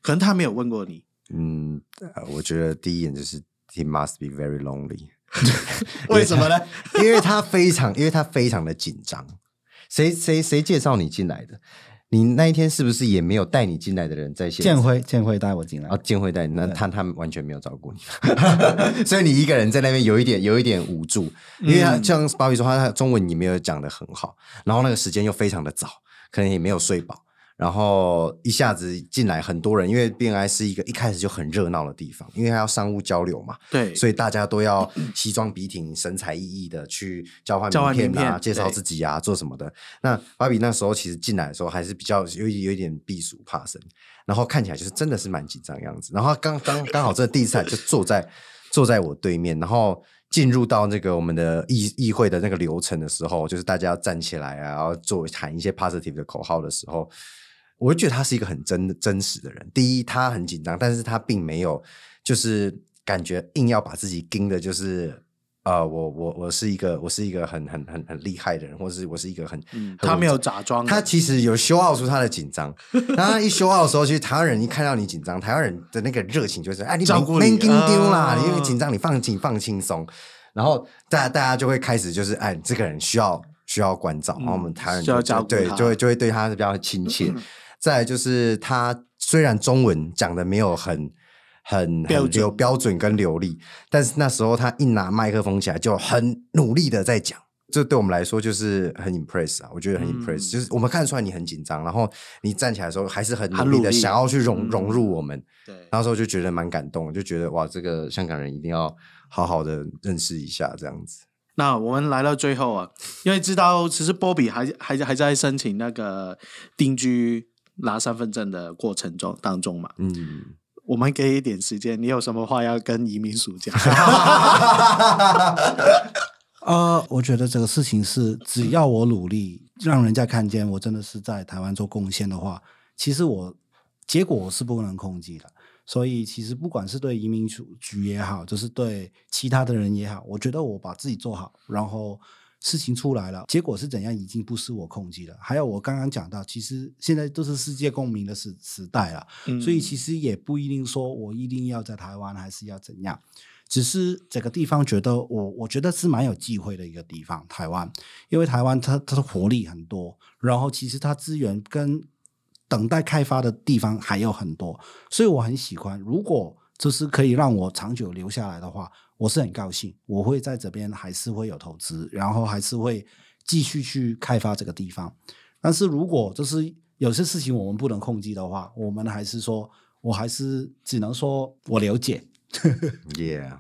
[SPEAKER 1] 可能他没有问过你，
[SPEAKER 3] 嗯，呃我觉得第一眼就是 he must be very lonely，[laughs] [laughs]
[SPEAKER 1] 为什么呢？
[SPEAKER 3] 因为他非常，因为他非常的紧张。谁谁谁介绍你进来的？你那一天是不是也没有带你进来的人在现场？
[SPEAKER 2] 建辉，建辉带我进来。
[SPEAKER 3] 啊，，建辉带你，那他他们完全没有照顾你，[laughs] 所以你一个人在那边有一点有一点无助，因为他像芭比说他他中文你没有讲的很好，然后那个时间又非常的早，可能也没有睡饱，然后一下子进来很多人，因为 BNI 是一个一开始就很热闹的地方，因为它要商务交流嘛，
[SPEAKER 1] 对，
[SPEAKER 3] 所以大家都要西装笔挺、神采奕奕的去交换名片啊、
[SPEAKER 1] 片
[SPEAKER 3] 介绍自己啊、做什么的。那芭比那时候其实进来的时候还是比较有一有一点避暑怕生，然后看起来就是真的是蛮紧张的样子。然后刚刚刚好这第一次来就坐在坐在我对面，然后。进入到那个我们的议议会的那个流程的时候，就是大家要站起来啊，然后做喊一些 positive 的口号的时候，我就觉得他是一个很真真实的人。第一，他很紧张，但是他并没有就是感觉硬要把自己盯的，就是呃，我我我是一个我是一个很很很很厉害的人，或者是我是一个很，
[SPEAKER 1] 他没有假装，
[SPEAKER 3] 他其实有修傲出他的紧张，[laughs] 然后他一修傲的时候，其实台湾人一看到你紧张，台湾人的那个热情就是，哎，你
[SPEAKER 1] 照顾你
[SPEAKER 3] 没丢丢啦，
[SPEAKER 1] 啊
[SPEAKER 3] 你因为紧张，你放轻放轻松，然后大家大家就会开始就是，哎，这个人需要需要关照，然后我们台湾人
[SPEAKER 1] 嗯需要
[SPEAKER 3] 就对就会就会对他比较亲切。[laughs] 再来就是他虽然中文讲的没有很。很
[SPEAKER 1] 标准
[SPEAKER 3] 很流标准跟流利，但是那时候他一拿麦克风起来就很努力的在讲，这对我们来说就是很 impress 啊，我觉得很 impress，、
[SPEAKER 1] 嗯
[SPEAKER 3] 就是我们看得出来你很紧张，然后你站起来的时候还是很
[SPEAKER 1] 很
[SPEAKER 3] 努力的想要去融、
[SPEAKER 1] 嗯
[SPEAKER 3] 融入我们，
[SPEAKER 1] 对，
[SPEAKER 3] 那时候就觉得蛮感动，就觉得哇，这个香港人一定要好好的认识一下这样子。
[SPEAKER 1] 那我们来到最后啊，因为知道其实波比还还还在申请那个定居拿身份证的过程中当中嘛，
[SPEAKER 3] 嗯，
[SPEAKER 1] 我们给一点时间，你有什么话要跟移民署讲？[laughs]
[SPEAKER 2] 呃，我觉得这个事情是，只要我努力，让人家看见我真的是在台湾做贡献的话，其实我结果我是不能控制的。所以，其实不管是对移民署局也好，就是对其他的人也好，我觉得我把自己做好，然后事情出来了，结果是怎样已经不是我控制了。还有我刚刚讲到，其实现在都是世界共鸣的时时代了，
[SPEAKER 1] 嗯
[SPEAKER 2] 所以其实也不一定说我一定要在台湾，还是要怎样。只是这个地方觉得我我觉得是蛮有机会的一个地方，台湾，因为台湾它它的活力很多，然后其实它资源跟等待开发的地方还有很多，所以我很喜欢。如果就是可以让我长久留下来的话，我是很高兴，我会在这边还是会有投资，然后还是会继续去开发这个地方。但是如果就是有些事情我们不能控制的话，我们还是说，我还是只能说我了解
[SPEAKER 3] ，Yeah，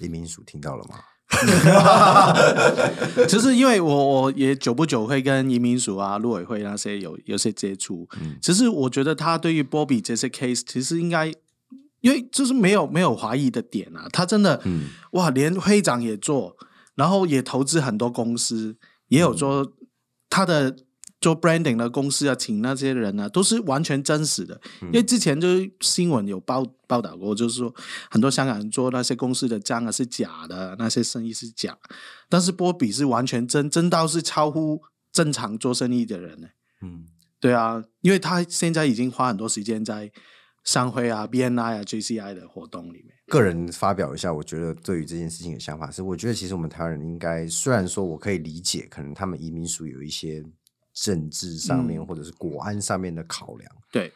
[SPEAKER 3] 移民署听到了吗？
[SPEAKER 1] 其 [laughs] 实因为我我也久不久会跟移民署啊、陆委会那些有有些接触，
[SPEAKER 3] 嗯
[SPEAKER 1] 其实我觉得他对于波比这些 case，其实应该，因为就是没有没有怀疑的点啊，他真的、
[SPEAKER 3] 嗯
[SPEAKER 1] 哇，连会长也做，然后也投资很多公司，也有做他的做 branding 的公司啊，请那些人啊，都是完全真实的。因为之前就是新闻有报报道过，就是说很多香港人做那些公司的账啊是假的，那些生意是假，但是波比是完全真，真到是超乎正常做生意的人呢。
[SPEAKER 3] 嗯
[SPEAKER 1] 对啊，因为他现在已经花很多时间在商会啊、BNI 啊、JCI 的活动里面。
[SPEAKER 3] 个人发表一下，我觉得对于这件事情的想法是，我觉得其实我们台湾人应该，虽然说我可以理解，可能他们移民署有一些政治上面、
[SPEAKER 1] 嗯。
[SPEAKER 3] 或者是国安上面的考量，
[SPEAKER 1] 对，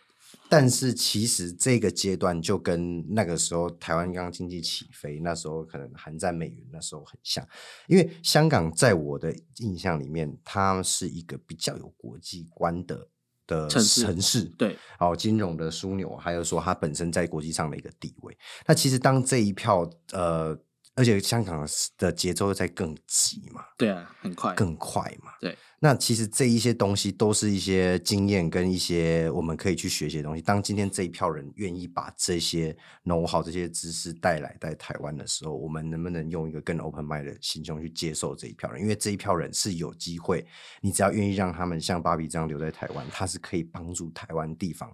[SPEAKER 3] 但是其实这个阶段就跟那个时候台湾刚经济起飞，那时候可能韩战美元那时候很像，因为香港在我的印象里面，它是一个比较有国际观的的
[SPEAKER 1] 城市
[SPEAKER 3] 城市，
[SPEAKER 1] 对，
[SPEAKER 3] 哦，金融的枢纽，还有说它本身在国际上的一个地位。那其实当这一票呃，而且香港的节奏又在更急嘛，
[SPEAKER 1] 对啊，很快。
[SPEAKER 3] 更快嘛。
[SPEAKER 1] 对，
[SPEAKER 3] 那其实这一些东西都是一些经验跟一些我们可以去学习的东西。当今天这一票人愿意把这些 know how 这些知识带来在台湾的时候，我们能不能用一个更 open mind 的心胸去接受这一票人？因为这一票人是有机会，你只要愿意让他们像芭比这样留在台湾，他是可以帮助台湾地方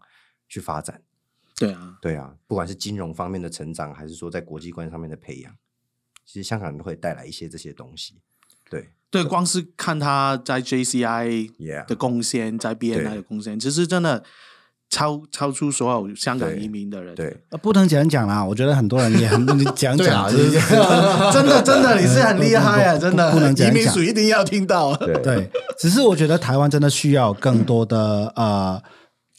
[SPEAKER 3] 去发展。
[SPEAKER 1] 对啊，
[SPEAKER 3] 对啊，不管是金融方面的成长，还是说在国际观上面的培养，其实香港人会带来一些这些东西。对
[SPEAKER 1] 对，光是看他在
[SPEAKER 3] JCI，Yeah，
[SPEAKER 1] 的贡献，在 BNI 的贡献，其实真的超超出所有香港移民的人。
[SPEAKER 3] 对，
[SPEAKER 2] 呃不能讲讲啦，我觉得很多人也很 [laughs] 你讲讲，就是 [laughs]
[SPEAKER 1] 真的真的你是很厉害啊，[laughs] 真的，
[SPEAKER 2] 不能讲。
[SPEAKER 1] 移民
[SPEAKER 2] 讲
[SPEAKER 1] 署一定要听到。
[SPEAKER 3] 对。
[SPEAKER 2] 对，只是我觉得台湾真的需要更多的呃，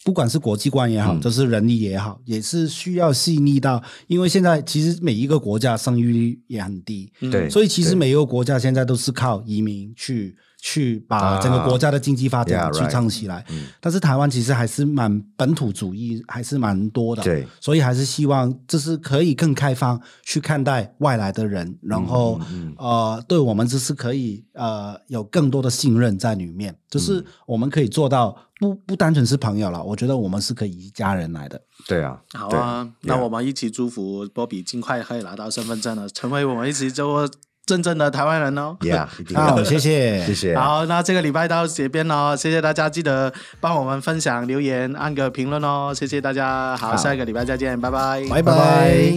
[SPEAKER 2] 不管是国际观也好，
[SPEAKER 3] 嗯。
[SPEAKER 2] 就是人力也好，也是需要细腻到，因为现在其实每一个国家生育率也很低，所以其实每一个国家现在都是靠移民去去把整个国家的经济发展去撑起来。但是台湾其实还是蛮本土主义，还是蛮多的。
[SPEAKER 3] 对，
[SPEAKER 2] 所以还是希望就是可以更开放去看待外来的人，然后、呃，对我们就是可以呃有更多的信任在里面，就是我们可以做到不不单纯是朋友了，我觉得我们是可以一家人来的。
[SPEAKER 3] 对啊，
[SPEAKER 1] 好啊，那我们一起祝福波比尽快可以拿到身份证了，成为我们一起做真正的台湾人哦。
[SPEAKER 3] ，Yeah，[laughs]
[SPEAKER 2] 好，谢谢，
[SPEAKER 3] 谢谢，
[SPEAKER 1] 好，那这个礼拜到这边哦，谢谢大家，记得帮我们分享、留言、按个评论哦，谢谢大家，好，
[SPEAKER 2] 好。
[SPEAKER 1] 下一个礼拜再见，
[SPEAKER 2] 拜
[SPEAKER 3] 拜。拜
[SPEAKER 2] 拜